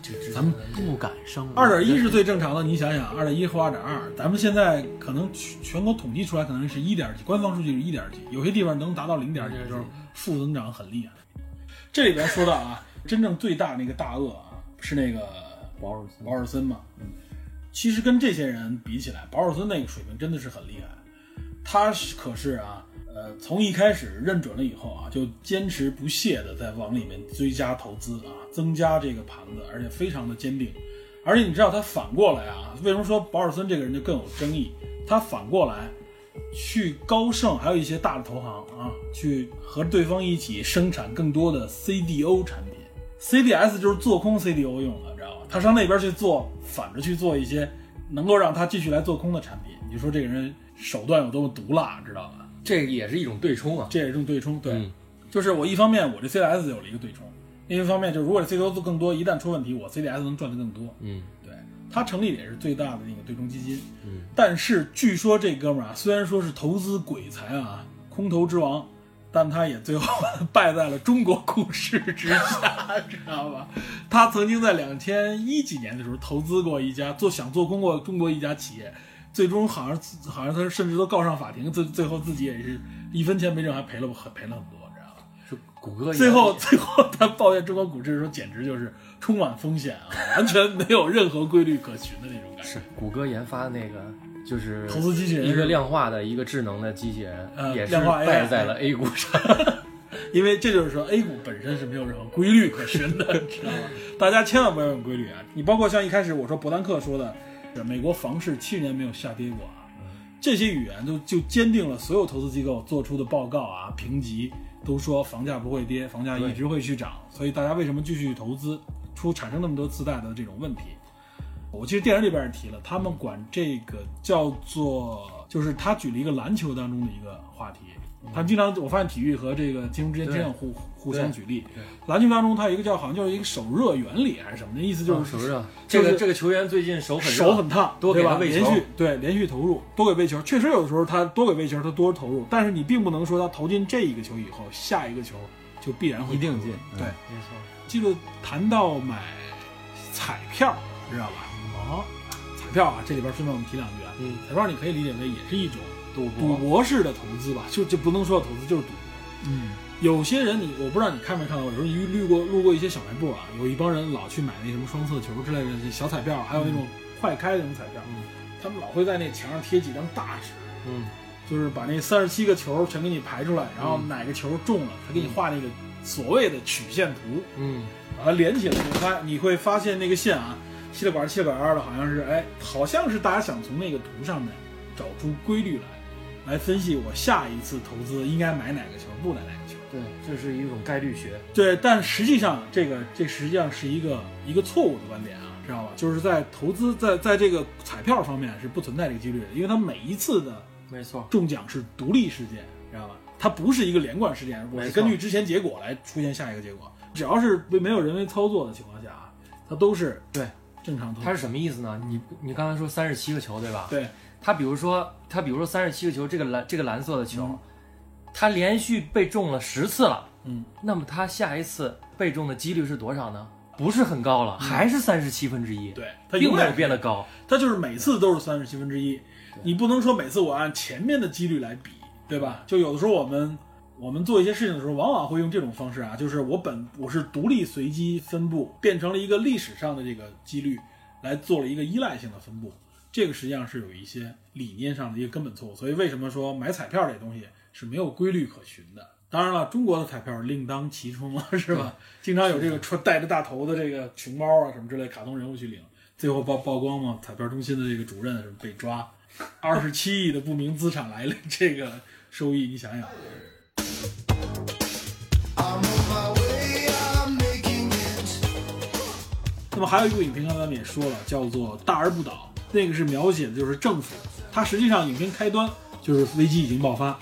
这这咱们不敢生。二点一是最正常的，你想想，二点一或二点二，咱们现在可能全全国统计出来可能是一点几，官方数据是一点几，有些地方能达到零点几，就是负增长很厉害。这里边说到啊，真正最大那个大鳄啊，是那个保尔森保尔森嘛。嗯其实跟这些人比起来，保尔森那个水平真的是很厉害。他是可是啊，呃，从一开始认准了以后啊，就坚持不懈的在往里面追加投资啊，增加这个盘子，而且非常的坚定。而且你知道他反过来啊，为什么说保尔森这个人就更有争议？他反过来去高盛，还有一些大的投行啊，去和对方一起生产更多的 CDO 产品。CDS 就是做空 CDO 用的，知道吧？他上那边去做，反着去做一些能够让他继续来做空的产品。你说这个人手段有多么毒辣，知道吧？这也是一种对冲啊。这也是一种对冲，对，嗯就是我一方面我这 CDS 有了一个对冲，另一方面就是如果这 CDO 做更多，一旦出问题，我 CDS 能赚的更多。嗯，对，他成立的也是最大的那个对冲基金。嗯，但是据说这哥们儿啊，虽然说是投资鬼才啊，空头之王，但他也最后败在了中国股市之下，知道吧？他曾经在两千一几年的时候投资过一家做想做空过中国一家企业，最终好像好像他甚至都告上法庭，最最后自己也是一分钱没挣，还赔了很赔了很多，知道吧？是谷歌最后，最后他抱怨中国股市的时候，简直就是充满风险啊，完全没有任何规律可循的那种感觉。是谷歌研发的那个，就是投资机器人一个量化的一个智能的机器人，呃也是败在了 A 股上。因为这就是说，A 股本身是没有任何规律可循的，知道吗？大家千万不要用规律啊！你包括像一开始我说伯南克说的，美国房市七十年没有下跌过啊，这些语言就就坚定了所有投资机构做出的报告啊、评级都说房价不会跌，房价一直会去涨，所以大家为什么继续投资，出产生那么多次贷的这种问题？我记得电影里边也提了，他们管这个叫做，就是他举了一个篮球当中的一个话题。他们经常，我发现体育和这个金融之间经常互互相举例。篮球当中，它有一个叫好像就是一个手热原理还是什么的意思，就是手热，这个这个球员最近手很热手很烫，多给对吧？他喂球连续对连续投入，多给喂球，确实有的时候他多给喂球，他多投入，但是你并不能说他投进这一个球以后，下一个球就必然会一定进对，没错。记住谈到买彩票，知道吧？哦，彩票啊，这里边顺便我们提两句啊。嗯，彩票你可以理解为也是一种赌赌博，式的投资吧，就就不能说投资，就是赌博。嗯，有些人你我不知道你看没看到，有时候你路过路过一些小卖部啊，有一帮人老去买那什么双色球之类的小彩票，还有那种快开的那种彩票，嗯。他们老会在那墙上贴几张大纸，嗯，就是把那三十七个球全给你排出来，然后嗯。哪个球中了，他给你画那个所谓的曲线图，嗯，把它连起来，你发你会发现那个线啊，七了管七了管二的，好像是哎，好像是大家想从那个图上面找出规律来，来分析我下一次投资应该买哪个球，不买哪个球。对，这是一种概率学。对，但实际上这个这实际上是一个一个错误的观点啊，知道吧？就是在投资在在这个彩票方面是不存在这个几率的，因为它每一次的没错，中奖是独立事件，知道吧？它不是一个连贯事件，我是根据之前结果来出现下一个结果。只要是没有人为操作的情况下啊，它都是对，正常投。它是什么意思呢？你你刚才说三十七个球对吧？对，他比如说他比如说三十七个球，这个蓝这个蓝色的球，嗯它连续被中了十次了，嗯，那么它下一次被中的几率是多少呢？不是很高了，还是三十七分之一，对，它并没有变得高。它就是每次都是三十七分之一，你不能说每次我按前面的几率来比，对吧？就有的时候我们我们做一些事情的时候，往往会用这种方式啊，就是我本我是独立随机分布，变成了一个历史上的这个几率，来做了一个依赖性的分布，这个实际上是有一些理念上的一个根本错误。所以为什么说买彩票这东西是没有规律可循的？当然了，中国的彩票另当其冲了，是吧？经常有这个穿戴着大头的这个熊猫啊什么之类卡通人物去领，最后曝曝光嘛，彩票中心的这个主任是被抓，二十七亿的不明资产来了，这个收益你想想，那么还有一部影片，刚才咱们也说了，叫做《大而不倒》，那个是描写的就是政府，它实际上影片开端就是危机已经爆发，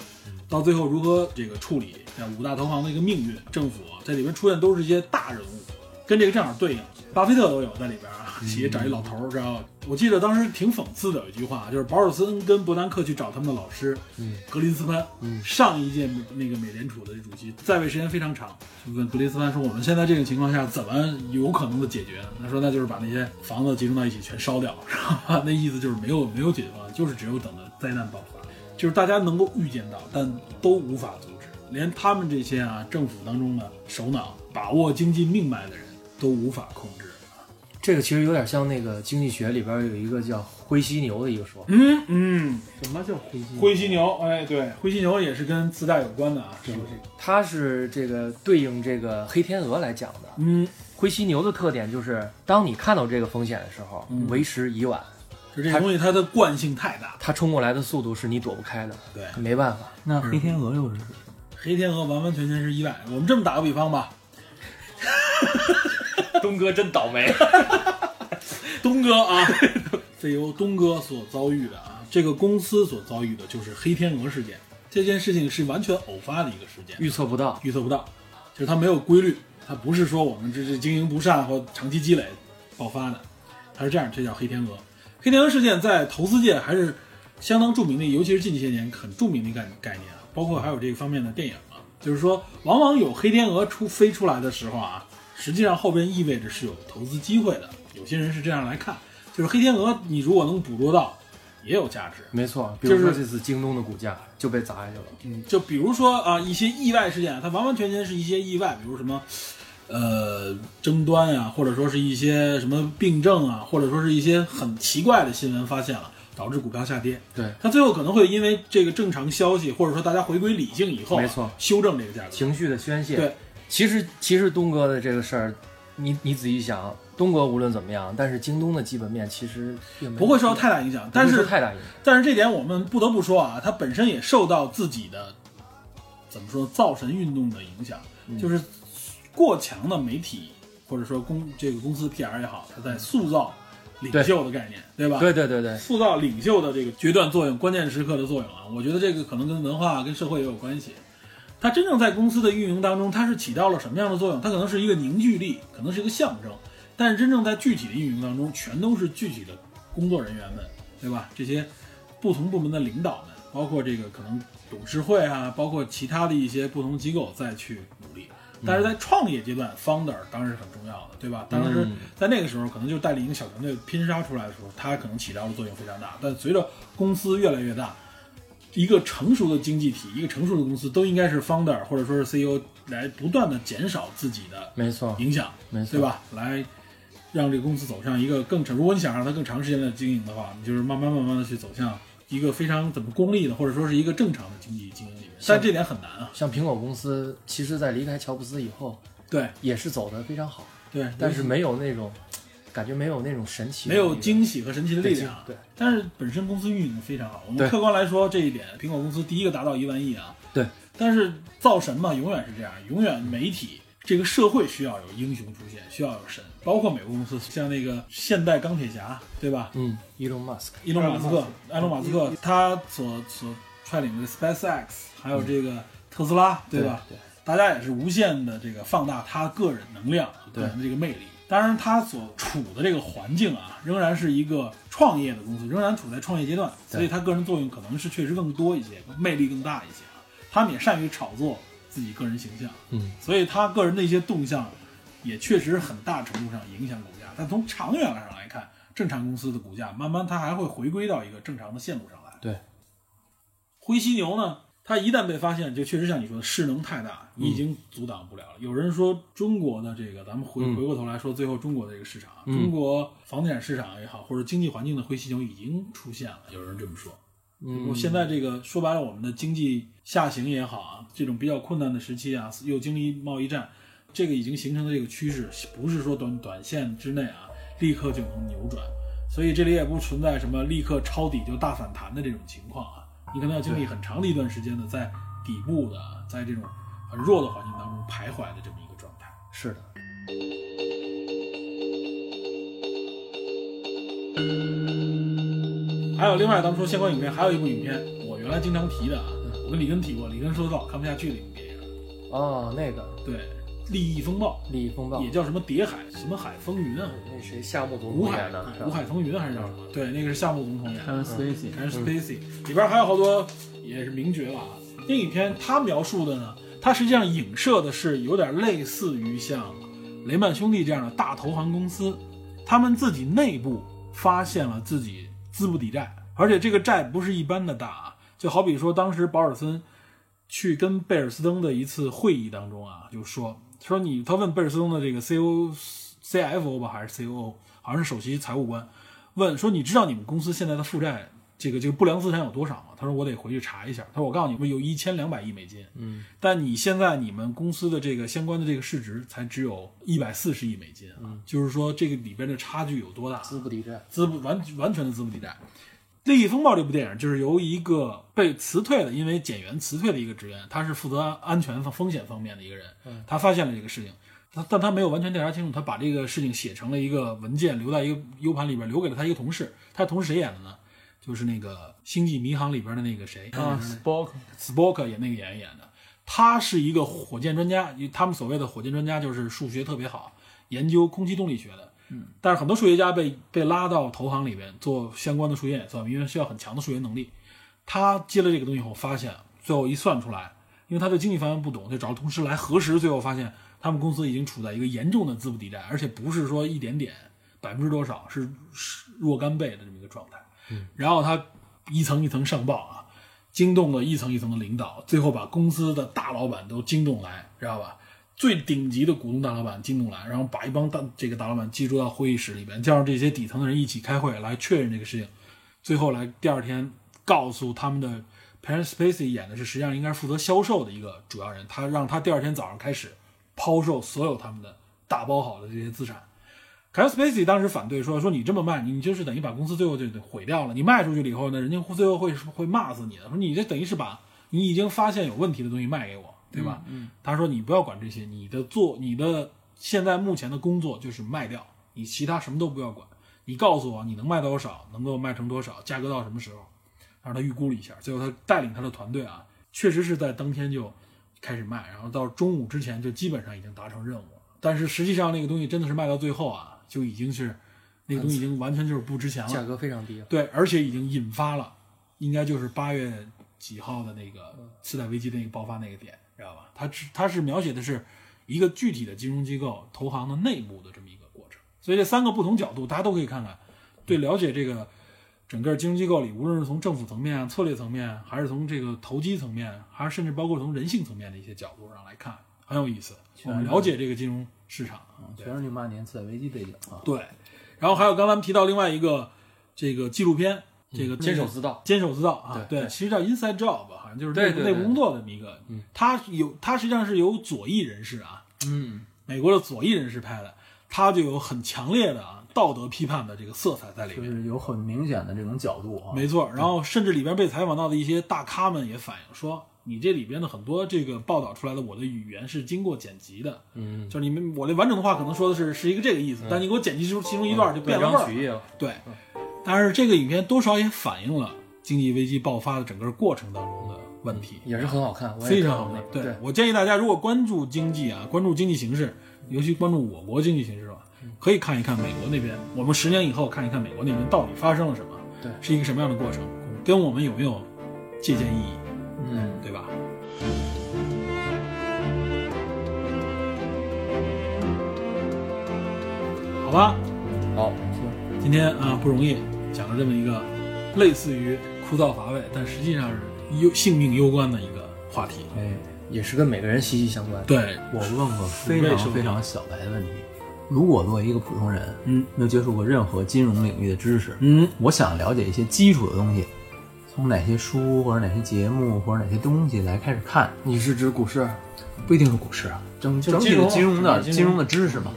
到最后如何这个处理呃五大投行的一个命运，政府啊在里边出现都是一些大人物，跟这个正好对应，巴菲特都有在里边啊，企业找一老头儿，知道吧？我记得当时挺讽刺的有一句话，就是保尔森跟伯南克去找他们的老师，嗯，格林斯潘，嗯上一届那个美联储的主席在位时间非常长，就问格林斯潘说：“我们现在这种情况下怎么有可能的解决呢？”他说：“那就是把那些房子集中到一起全烧掉，知道吧？那意思就是没有没有解决方案，就是只有等着灾难爆发，就是大家能够预见到，但都无法阻止，连他们这些啊政府当中的首脑，把握经济命脉的人都无法控制。”这个其实有点像那个经济学里边有一个叫灰犀牛的一个说法。嗯嗯，什么叫灰犀牛灰犀牛，哎，对，灰犀牛也是跟自带有关的啊，是不是？它是这个对应这个黑天鹅来讲的。嗯，灰犀牛的特点就是，当你看到这个风险的时候，嗯为时已晚，就这个东西它的惯性太大。它冲过来的速度是你躲不开的，对，没办法。那黑天鹅又是黑天鹅完完全全是意外。我们这么打个比方吧，东哥真倒霉。东哥啊 这由东哥所遭遇的啊，这个公司所遭遇的就是黑天鹅事件。这件事情是完全偶发的一个事件，预测不到，预测不到，就是它没有规律，它不是说我们这这经营不善或长期积累爆发的，它是这样，这叫黑天鹅。黑天鹅事件在投资界还是相当著名的，尤其是近些年很著名的概概念啊，包括还有这个方面的电影啊，就是说往往有黑天鹅出飞出来的时候啊，实际上后边意味着是有投资机会的，有些人是这样来看，就是黑天鹅你如果能捕捉到，也有价值。没错。比如说这次京东的股价就被砸下去了。嗯，就比如说啊，一些意外事件，它完完全全是一些意外，比如什么，呃，争端呀、或者说是一些什么病症啊，或者说是一些很奇怪的新闻发现了，导致股票下跌。对，它最后可能会因为这个正常消息，或者说大家回归理性以后啊，没错修正这个价格。情绪的宣泄。对，其实其实东哥的这个事儿，你你仔细想，东哥无论怎么样，但是京东的基本面其实并不会受到太大影响，但是太大影响。但是这点我们不得不说啊，它本身也受到自己的怎么说造神运动的影响，嗯就是过强的媒体或者说公这个公司 PR 也好，它在塑造领袖的概念，对吧？对对对对，塑造领袖的这个决断作用、关键时刻的作用啊，我觉得这个可能跟文化、跟社会也有关系。它真正在公司的运营当中，它是起到了什么样的作用？它可能是一个凝聚力，可能是一个象征，但是真正在具体的运营当中，全都是具体的工作人员们，对吧？这些不同部门的领导们，包括这个可能董事会啊，包括其他的一些不同机构再去努力。但是在创业阶段，founder 当然是很重要的，对吧？当时嗯在那个时候，可能就带领一个小团队拼杀出来的时候，它可能起到的作用非常大。但随着公司越来越大，一个成熟的经济体，一个成熟的公司，都应该是 founder 或者说是 CEO 来不断的减少自己的没错，影响，没错，对？吧？来让这个公司走向一个更长。如果你想让它更长时间的经营的话，你就是慢慢慢慢的去走向一个非常怎么功利的，或者说是一个正常的经济经营里面。但这点很难啊。像苹果公司，其实在离开乔布斯以后，对也是走的非常好，对，但是没有那种感觉，没有那种神奇没有惊喜和神奇的力量。对，但是本身公司运营的非常好。我们客观来说这一点，苹果公司第一个达到一万亿啊。对，但是造神嘛，永远是这样，永远媒体这个社会需要有英雄出现，需要有神，包括美国公司，像那个现代钢铁侠，对吧？嗯，Elon Musk，伊隆马斯克，埃隆马斯克，他所所率领的 SpaceX，还有这个特斯拉，对吧？对大家也是无限的这个放大他个人能量、个人的这个魅力。当然，他所处的这个环境啊，仍然是一个创业的公司，仍然处在创业阶段，所以他个人作用可能是确实更多一些，魅力更大一些啊。他们也善于炒作自己个人形象，嗯，所以他个人的一些动向，也确实很大程度上影响股价。但从长远上来看，正常公司的股价慢慢它还会回归到一个正常的线路上来。对，灰犀牛呢，它一旦被发现，就确实像你说的势能太大，你已经阻挡不了了。有人说中国的这个，咱们回嗯。回过头来说，最后中国的这个市场，嗯。中国房地产市场也好，或者经济环境的灰犀牛已经出现了，有人这么说。嗯，现在这个说白了，我们的经济下行也好啊，这种比较困难的时期啊，又经历贸易战，这个已经形成的这个趋势，不是说短短线之内啊立刻就能扭转，所以这里也不存在什么立刻抄底就大反弹的这种情况啊，你可能要经历很长的一段时间的在底部的，在这种很弱的环境当中徘徊的这么一个状态。是的，还有另外，咱们说相关影片，还有一部影片，我原来经常提的啊，我跟李根提过，李根说到看不下去的一部电影，哦，那个。对，《利益风暴》。利益风暴也，叫什么谍海，什么海风云啊，那谁夏目总吴海统演的，吴海风云还是叫什么？对，那个是夏目总统演的。Kevin Spacey，，Kevin Spacey 里边还有好多也是名角了啊。这影片他描述的呢，它实际上影射的是有点类似于像雷曼兄弟这样的大投行公司，他们自己内部发现了自己资不抵债，而且这个债不是一般的大啊，就好比说当时保尔森去跟贝尔斯登的一次会议当中啊，就说说你，他问贝尔斯通的这个 C O C F O 吧，还是 C O O，好像是首席财务官，问说你知道你们公司现在的负债这个这个不良资产有多少吗？他说我得回去查一下。他说我告诉你们有一千两百亿美金，嗯，但你现在你们公司的这个相关的这个市值才只有一百四十亿美金啊，就是说这个里边的差距有多大？资不抵债，资不完完全的资不抵债。《利益风暴》这部电影就是由一个被辞退的，因为减员辞退的一个职员，他是负责安全风风险方面的一个人，他发现了这个事情，他但他没有完全调查清楚，他把这个事情写成了一个文件，留在一个 U 盘里边，留给了他一个同事。他同事谁演的呢？就是那个《星际迷航》里边的那个谁啊，Spock，Spock 演那个演员演的，他是一个火箭专家，他们所谓的火箭专家就是数学特别好，研究空气动力学的。嗯，但是很多数学家被被拉到投行里边做相关的数学演算，因为需要很强的数学能力。他接了这个东西后，发现最后一算出来，因为他对经济方面不懂，就找同事来核实，最后发现他们公司已经处在一个严重的资不抵债，而且不是说一点点百分之多少，是是若干倍的这么一个状态。嗯然后他一层一层上报啊，惊动了一层一层的领导，最后把公司的大老板都惊动来，知道吧？最顶级的股东大老板惊动来，然后把一帮大这个大老板记住到会议室里边，叫上这些底层的人一起开会来确认这个事情。最后来第二天告诉他们的 parents pacy 演的是实际上应该是负责销售的一个主要人，他让他第二天早上开始抛售所有他们的打包好的这些资产。凯文·斯 Spacey 当时反对说：“说你这么卖，你就是等于把公司最后就得毁掉了。你卖出去了以后呢，人家最后会会骂死你的。说你这等于是把你已经发现有问题的东西卖给我，对吧？”嗯，他说：“你不要管这些，你的做你的现在目前的工作就是卖掉，你其他什么都不要管。你告诉我你能卖多少，能够卖成多少，价格到什么时候？”让他预估了一下，最后他带领他的团队啊，确实是在当天就开始卖，然后到中午之前就基本上已经达成任务了。但是实际上那个东西真的是卖到最后啊，就已经是那个东西已经完全就是不值钱了，价格非常低了。对，而且已经引发了，应该就是八月几号的那个次贷危机的那个爆发那个点，知道吧？它是它是描写的是一个具体的金融机构投行的内部的这么一个过程，所以这三个不同角度大家都可以看看，对了解这个整个金融机构里，无论是从政府层面、策略层面，还是从这个投机层面，还是甚至包括从人性层面的一些角度上来看，很有意思。我们了解这个金融市场全是零八年次贷危机背景啊。对，然后还有刚才咱们提到另外一个这个纪录片，这个坚守自盗坚守自盗啊，对对，其实叫 Inside Job，好像就是内部内部工作的这么一个，它有它实际上是由左翼人士啊，嗯，美国的左翼人士拍的，它就有很强烈的啊道德批判的这个色彩在里面。就是有很明显的这种角度啊。没错，然后甚至里边被采访到的一些大咖们也反映说，你这里边的很多这个报道出来的我的语言是经过剪辑的，嗯，就是你们我的完整的话可能说的是是一个这个意思，但你给我剪辑出其中一段就变了味儿。断章取义了。对，但是这个影片多少也反映了经济危机爆发的整个过程当中的问题，也是很好看，我非常好看。对我建议大家，如果关注经济啊，关注经济形势，尤其关注我国经济形势吧，可以看一看美国那边。我们十年以后看一看美国那边到底发生了什么，对是一个什么样的过程，跟我们有没有借鉴意义，嗯，对吧？好吧，好，今天啊不容易讲了这么一个类似于枯燥乏味，但实际上是攸性命攸关的一个话题。哎，也是跟每个人息息相关。对，我问过非常非常小白的问题：如果作为一个普通人，嗯没有接触过任何金融领域的知识，嗯，我想了解一些基础的东西，从哪些书或者哪些节目或者哪些东西来开始看，你是指股市？不一定是股市啊，整整体的金融的金融金融的知识嘛。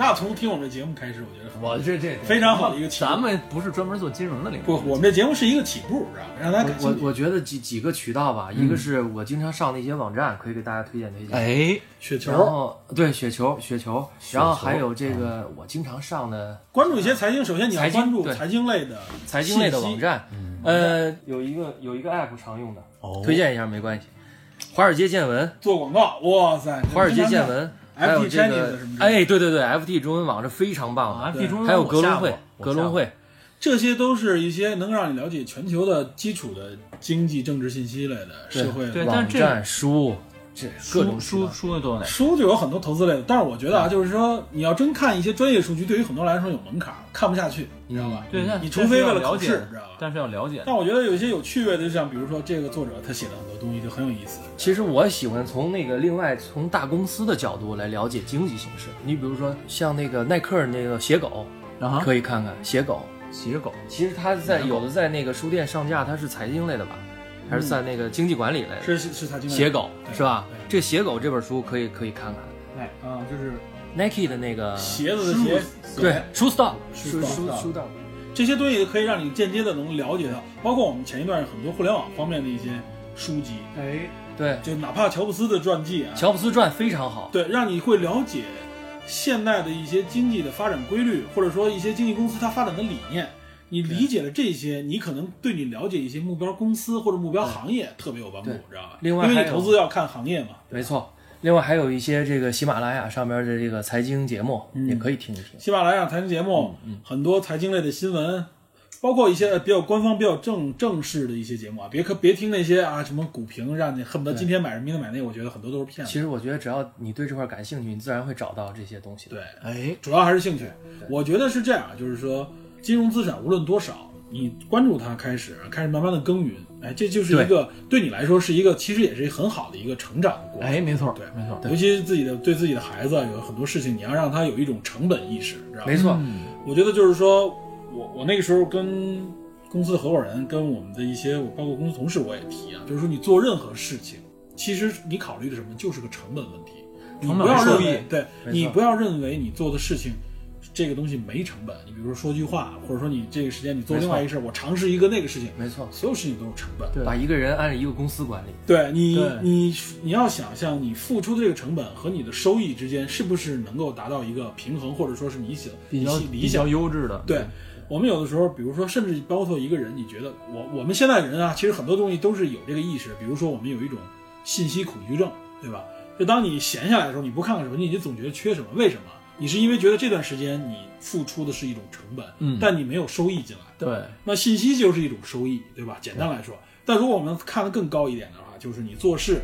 那从听我们这节目开始，我觉得很我这这非常好的一个起步咱们不是专门做金融的领域，不，我们这节目是一个起步，知道吧？让大家感我兴趣。我觉得几几个渠道吧，一个是我经常上的一些网站，可以给大家推荐推荐。哎，雪球然后对雪球，雪球，然后还有这个我经常上的关注一些财经，首先你要关注财经类的财经类的网站，呃，有一个有一个 app 常用的，哦推荐一下没关系。华尔街见闻，做广告，哇塞！华尔街见闻，还有 FT 这个哎，对对对，FT 中文网是非常棒的。FT 中还有格隆会，格隆，会，这些都是一些能让你了解全球的基础的经济、政治信息类的社会对但是这网站、书，这各种书书书都有哪？书就有很多投资类的，但是我觉得啊，就是说你要真看一些专业数据，对于很多人来说有门槛，看不下去，你知道吧？对，但你除非为了了解考试，知道吧？但是要了解。但我觉得有一些有趣味的，就像比如说这个作者他写的很多东西就很有意思。其实我喜欢从那个另外从大公司的角度来了解经济形势。你比如说像那个耐克那个写狗，啊，可以看看写狗。写狗其实它在有的在那个书店上架，它是财经类的吧，还是在那个经济管理类的？是是是财经类的写狗是吧对？这个写狗这本书可以可以看看哎啊，就是 Nike 的那个鞋子的鞋，对 Shoe Stop 书书到书到这些东西可以让你间接的能了解到，包括我们前一段很多互联网方面的一些书籍，哎，对就哪怕乔布斯的传记啊，乔布斯传非常好。对，让你会了解现代的一些经济的发展规律，或者说一些经纪公司它发展的理念。你理解了这些，你可能对你了解一些目标公司或者目标行业特别有帮助，对知道吧？因为你另外投资要看行业嘛，没错。另外还有一些这个喜马拉雅上面的这个财经节目也可以听一听。喜马拉雅财经节目，很多财经类的新闻，包括一些比较官方、比较正正式的一些节目啊，别可别听那些啊什么股评，让你恨不得今天买这明天买那，我觉得很多都是骗子。其实我觉得只要你对这块感兴趣，你自然会找到这些东西。对，哎，主要还是兴趣。我觉得是这样，就是说金融资产无论多少，你关注它，开始开始慢慢的耕耘，哎，这就是一个对你来说是一个，其实也是很好的一个成长的过程。哎，没错，对没错，尤其是自己的对自己的孩子啊，有很多事情你要让他有一种成本意识，知道吧？没错，我觉得就是说，我我那个时候跟公司的合伙人，跟我们的一些我包括公司同事，我也提啊，就是说你做任何事情，其实你考虑的什么，就是个成本问题。你不要认为，对你不要认为你做的事情。这个东西没成本，你比如说说句话，或者说你这个时间你做另外一个事儿，我尝试一个那个事情，没错，所有事情都是成本。对把一个人按一个公司管理。对你对，你你要想象你付出的这个成本和你的收益之间是不是能够达到一个平衡，或者说是你想比较你理想比较优质的，对，我们有的时候，比如说，甚至包括一个人，你觉得我我们现在人啊，其实很多东西都是有这个意识。比如说，我们有一种信息恐惧症，对吧？就当你闲下来的时候，你不看看手机，你就总觉得缺什么。为什么？你是因为觉得这段时间你付出的是一种成本，嗯但你没有收益进来。对，那信息就是一种收益，对吧？简单来说，但如果我们看得更高一点的话，就是你做事，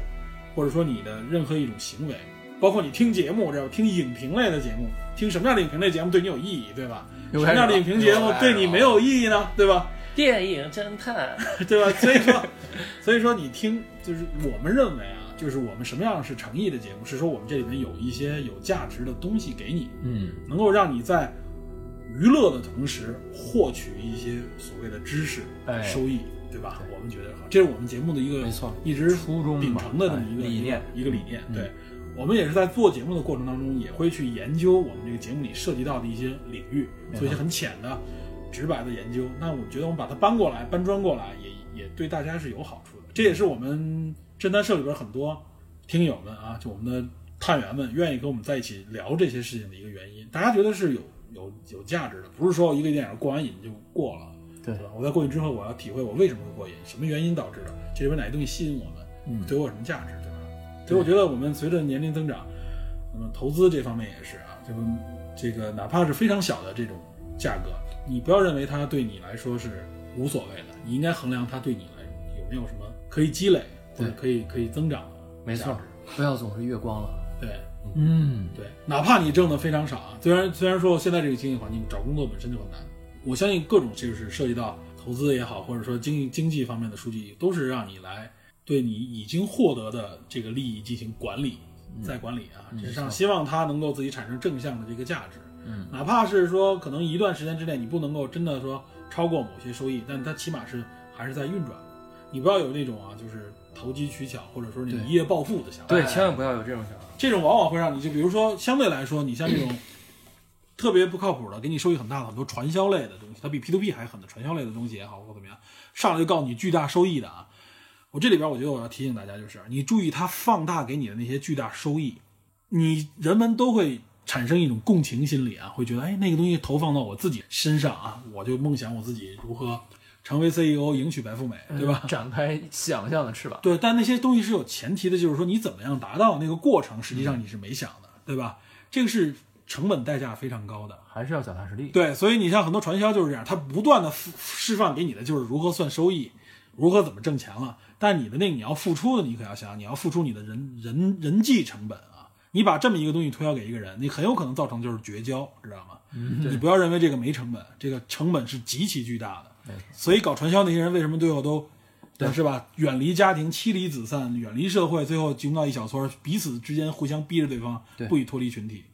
或者说你的任何一种行为，包括你听节目，知道吧听影评类的节目，听什么样的影评类节目对你有意义，对吧？什么样的影评节目对你没有意义呢？对吧？电影侦探，对吧？所以说，所以说你听，就是我们认为啊，就是我们什么样是诚意的节目，是说我们这里面有一些有价值的东西给你，嗯，能够让你在娱乐的同时获取一些所谓的知识、哎。收益，对吧？我们觉得好，这是我们节目的一个没错。一直初衷秉承的这么一个哎理念。一个一个理念。对，我们也是在做节目的过程当中，也会去研究我们这个节目里涉及到的一些领域，做一些很浅的、直白的研究。那我觉得我们把它搬过来，搬砖过来，也也对大家是有好处的。这也是我们侦探社里边很多听友们啊，就我们的探员们愿意跟我们在一起聊这些事情的一个原因，大家觉得是有有有价值的，不是说一个电影过完瘾就过了，对吧？我在过去之后，我要体会我为什么会过瘾，什么原因导致的，这里边哪些东西吸引我们，嗯对我有什么价值，对吧？所以我觉得我们随着年龄增长，那么投资这方面也是啊，这个这个哪怕是非常小的这种价格，你不要认为它对你来说是无所谓的，你应该衡量它对你来有没有什么可以积累对可以可以增长没错不要总是月光了。对嗯，对，哪怕你挣的非常少啊，虽然虽然说现在这个经济环境找工作本身就很难，我相信各种就是涉及到投资也好，或者说经济经济方面的数据，都是让你来对你已经获得的这个利益进行管理，再管理啊，实际上希望它能够自己产生正向的这个价值。嗯，哪怕是说可能一段时间之内你不能够真的说超过某些收益，但它起码是还是在运转的。你不要有那种啊，就是投机取巧，或者说你一夜暴富的想法。对，千万不要有这种想法。这种往往会让你就比如说相对来说，你像这种 特别不靠谱的，给你收益很大的很多传销类的东西，它比 P to P 还狠的传销类的东西也好，或怎么样，上来就告诉你巨大收益的啊。我这里边我觉得我要提醒大家，就是你注意它放大给你的那些巨大收益，你人们都会产生一种共情心理啊，会觉得哎那个东西投放到我自己身上啊，我就梦想我自己如何成为 CEO，迎娶白富美，对吧？展开想象的翅膀。对，但那些东西是有前提的，就是说你怎么样达到那个过程，实际上你是没想的，对吧？这个是成本代价非常高的。还是要脚踏实地。对，所以你像很多传销就是这样，他不断的释放给你的就是如何算收益，如何怎么挣钱了。但你的那个你要付出的，你可要想，你要付出你的人人人际成本啊。你把这么一个东西推销给一个人，你很有可能造成就是绝交，知道吗？你不要认为这个没成本，这个成本是极其巨大的。所以搞传销那些人为什么最后都，对是吧？远离家庭，妻离子散，远离社会，最后集中到一小撮，彼此之间互相逼着对方对不许脱离群体。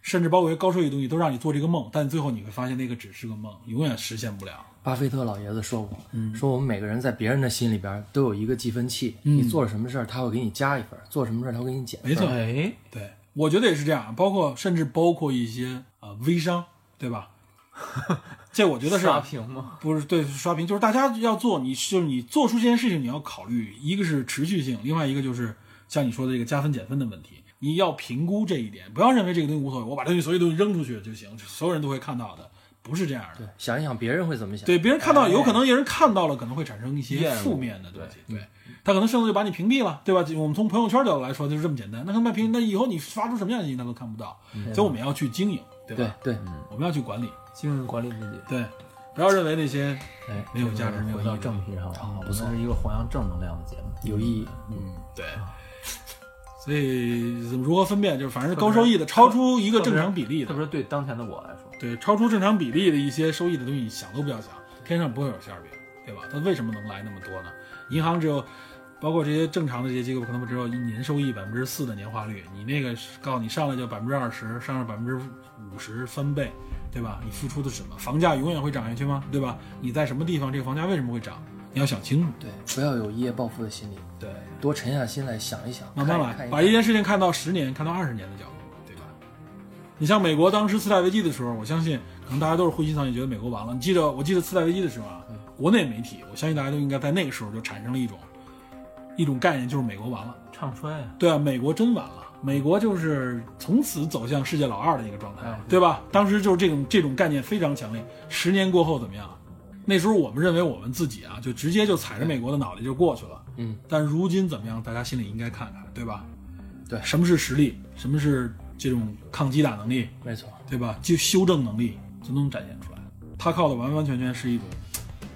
甚至包括高收益的东西都让你做这个梦，但最后你会发现那个只是个梦，永远实现不了。巴菲特老爷子说过，说我们每个人在别人的心里边都有一个计分器，你做了什么事儿，他会给你加一分；做什么事儿，他会给你减分。没错，哎，对，我觉得也是这样，包括甚至包括一些呃微商，对吧？这我觉得是刷屏吗？不是对刷屏，就是大家要做，你就是你做出这件事情，你要考虑一个是持续性，另外一个就是像你说的这个加分减分的问题，你要评估这一点，不要认为这个东西无所谓，我把这东西所有东西扔出去就行，所有人都会看到的，不是这样的。对想一想别人会怎么想。对，别人看到，有可能有人看到了，可能会产生一些负面的东西。对，他可能甚至就把你屏蔽了，对吧？我们从朋友圈角度来说，就是这么简单。那他妈屏，那以后你发出什么样的信息，他都看不到。所以我们要去经营，对吧？对对，我们要去管理，经营管理自己。对，不要认为那些哎，没有价值没有回到正题上啊，不错我们是一个弘扬正能量的节目。有意义。嗯对。所以怎么如何分辨？就是反正是高收益的，超出一个正常比例的，特别是对当前的我来说，对，超出正常比例的一些收益的东西，想都不要想，天上不会有馅儿饼，对吧？它为什么能来那么多呢？银行只有，包括这些正常的这些机构，可能只有一年收益百分之四的年化率，你那个告诉你上来就百分之二十，上来百分之五十翻倍，对吧？你付出的是什么？房价永远会涨下去吗？对吧？你在什么地方，这个房价为什么会涨？你要想清楚。对，不要有一夜暴富的心理，对，多沉下心来想一想，慢慢来，一把一件事情看到十年、看到二十年的角度，对吧？你像美国当时次贷危机的时候，我相信可能大家都是灰心丧气，觉得美国完了。你记得，我记得次贷危机的时候啊，国内媒体，我相信大家都应该在那个时候就产生了一种一种概念，就是美国完了。唱衰啊，对啊，美国真完了，美国就是从此走向世界老二的一个状态了，对吧？当时就是这种这种概念非常强烈。十年过后怎么样？那时候我们认为我们自己啊，就直接就踩着美国的脑袋就过去了。嗯，但如今怎么样？大家心里应该看看，对吧？对什么是实力？什么是这种抗击打能力？没错，对吧？就修正能力就能展现出来。它靠的完完全全是一种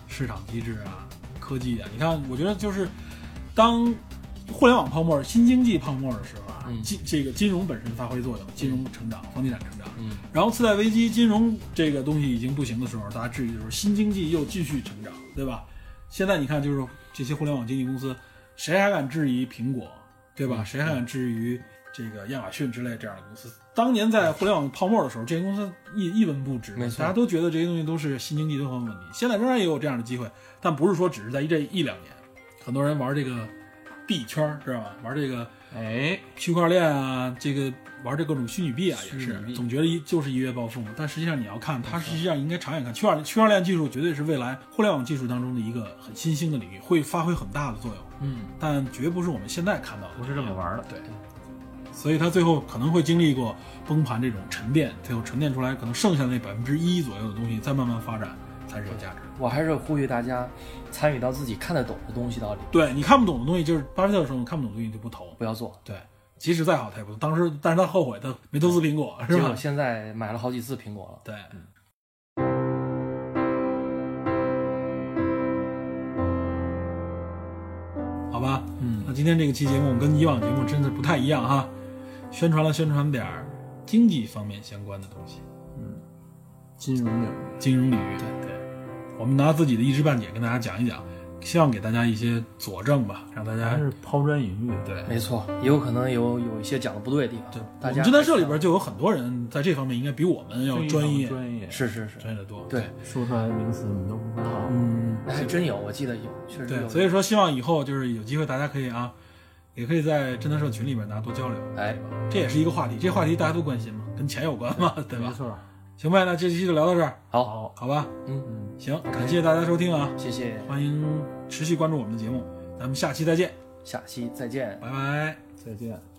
市场机制啊、科技啊。你看，我觉得就是当互联网泡沫、新经济泡沫的时候金这个金融本身发挥作用，金融成长、房地产成长。嗯，然后次贷危机、金融这个东西已经不行的时候，大家质疑的时候，新经济又继续成长，对吧？现在你看，就是这些互联网经纪公司，谁还敢质疑苹果，对吧？谁还敢质疑这个亚马逊之类这样的公司？当年在互联网泡沫的时候，这些公司一一文不值，没错大家都觉得这些东西都是新经济都很有问题。现在仍然也有这样的机会，但不是说只是在这一两年，很多人玩这个币圈知道吧？玩这个哎，区块链啊，这个玩这各种虚拟币啊，也是总觉得一就是一夜暴富嘛。但实际上你要看，它实际上应该长远看，区块区块链技术绝对是未来互联网技术当中的一个很新兴的领域，会发挥很大的作用，嗯，但绝不是我们现在看到的。不是这么玩的。对，所以它最后可能会经历过崩盘这种沉淀，最后沉淀出来，可能剩下的那百分之一左右的东西再慢慢发展才是有价值的。我还是呼吁大家参与到自己看得懂的东西到里，对你看不懂的东西，就是巴菲特说，你看不懂的东西就不投。不要做。对，即使再好他也不投。当时，但是他后悔，他没投资苹果，是吧结果？现在买了好几次苹果了。对。好吧，嗯那今天这个期节目跟以往节目真的不太一样哈，宣传了宣传点儿经济方面相关的东西，嗯金融领域，金融领域。对对，我们拿自己的一知半解跟大家讲一讲，希望给大家一些佐证吧，让大家还是抛砖引玉。对没错，也有可能有有一些讲的不对的地方。对，大家我们侦探社里边就有很多人在这方面应该比我们要专业，专业是是是，专业的多。对，说出来的名词你都不知道。嗯，那还真有，我记得有，确实对，有。所以说希望以后就是有机会大家可以啊，也可以在侦探社群里面大家多交流，哎？这也是一个话题，这话题大家都关心嘛，跟钱有关嘛，对吧？没错。行呗，那这期就聊到这儿，好，好，好吧？嗯，嗯，行，感谢大家收听啊，谢谢，欢迎持续关注我们的节目，咱们下期再见，下期再见。拜拜。再见。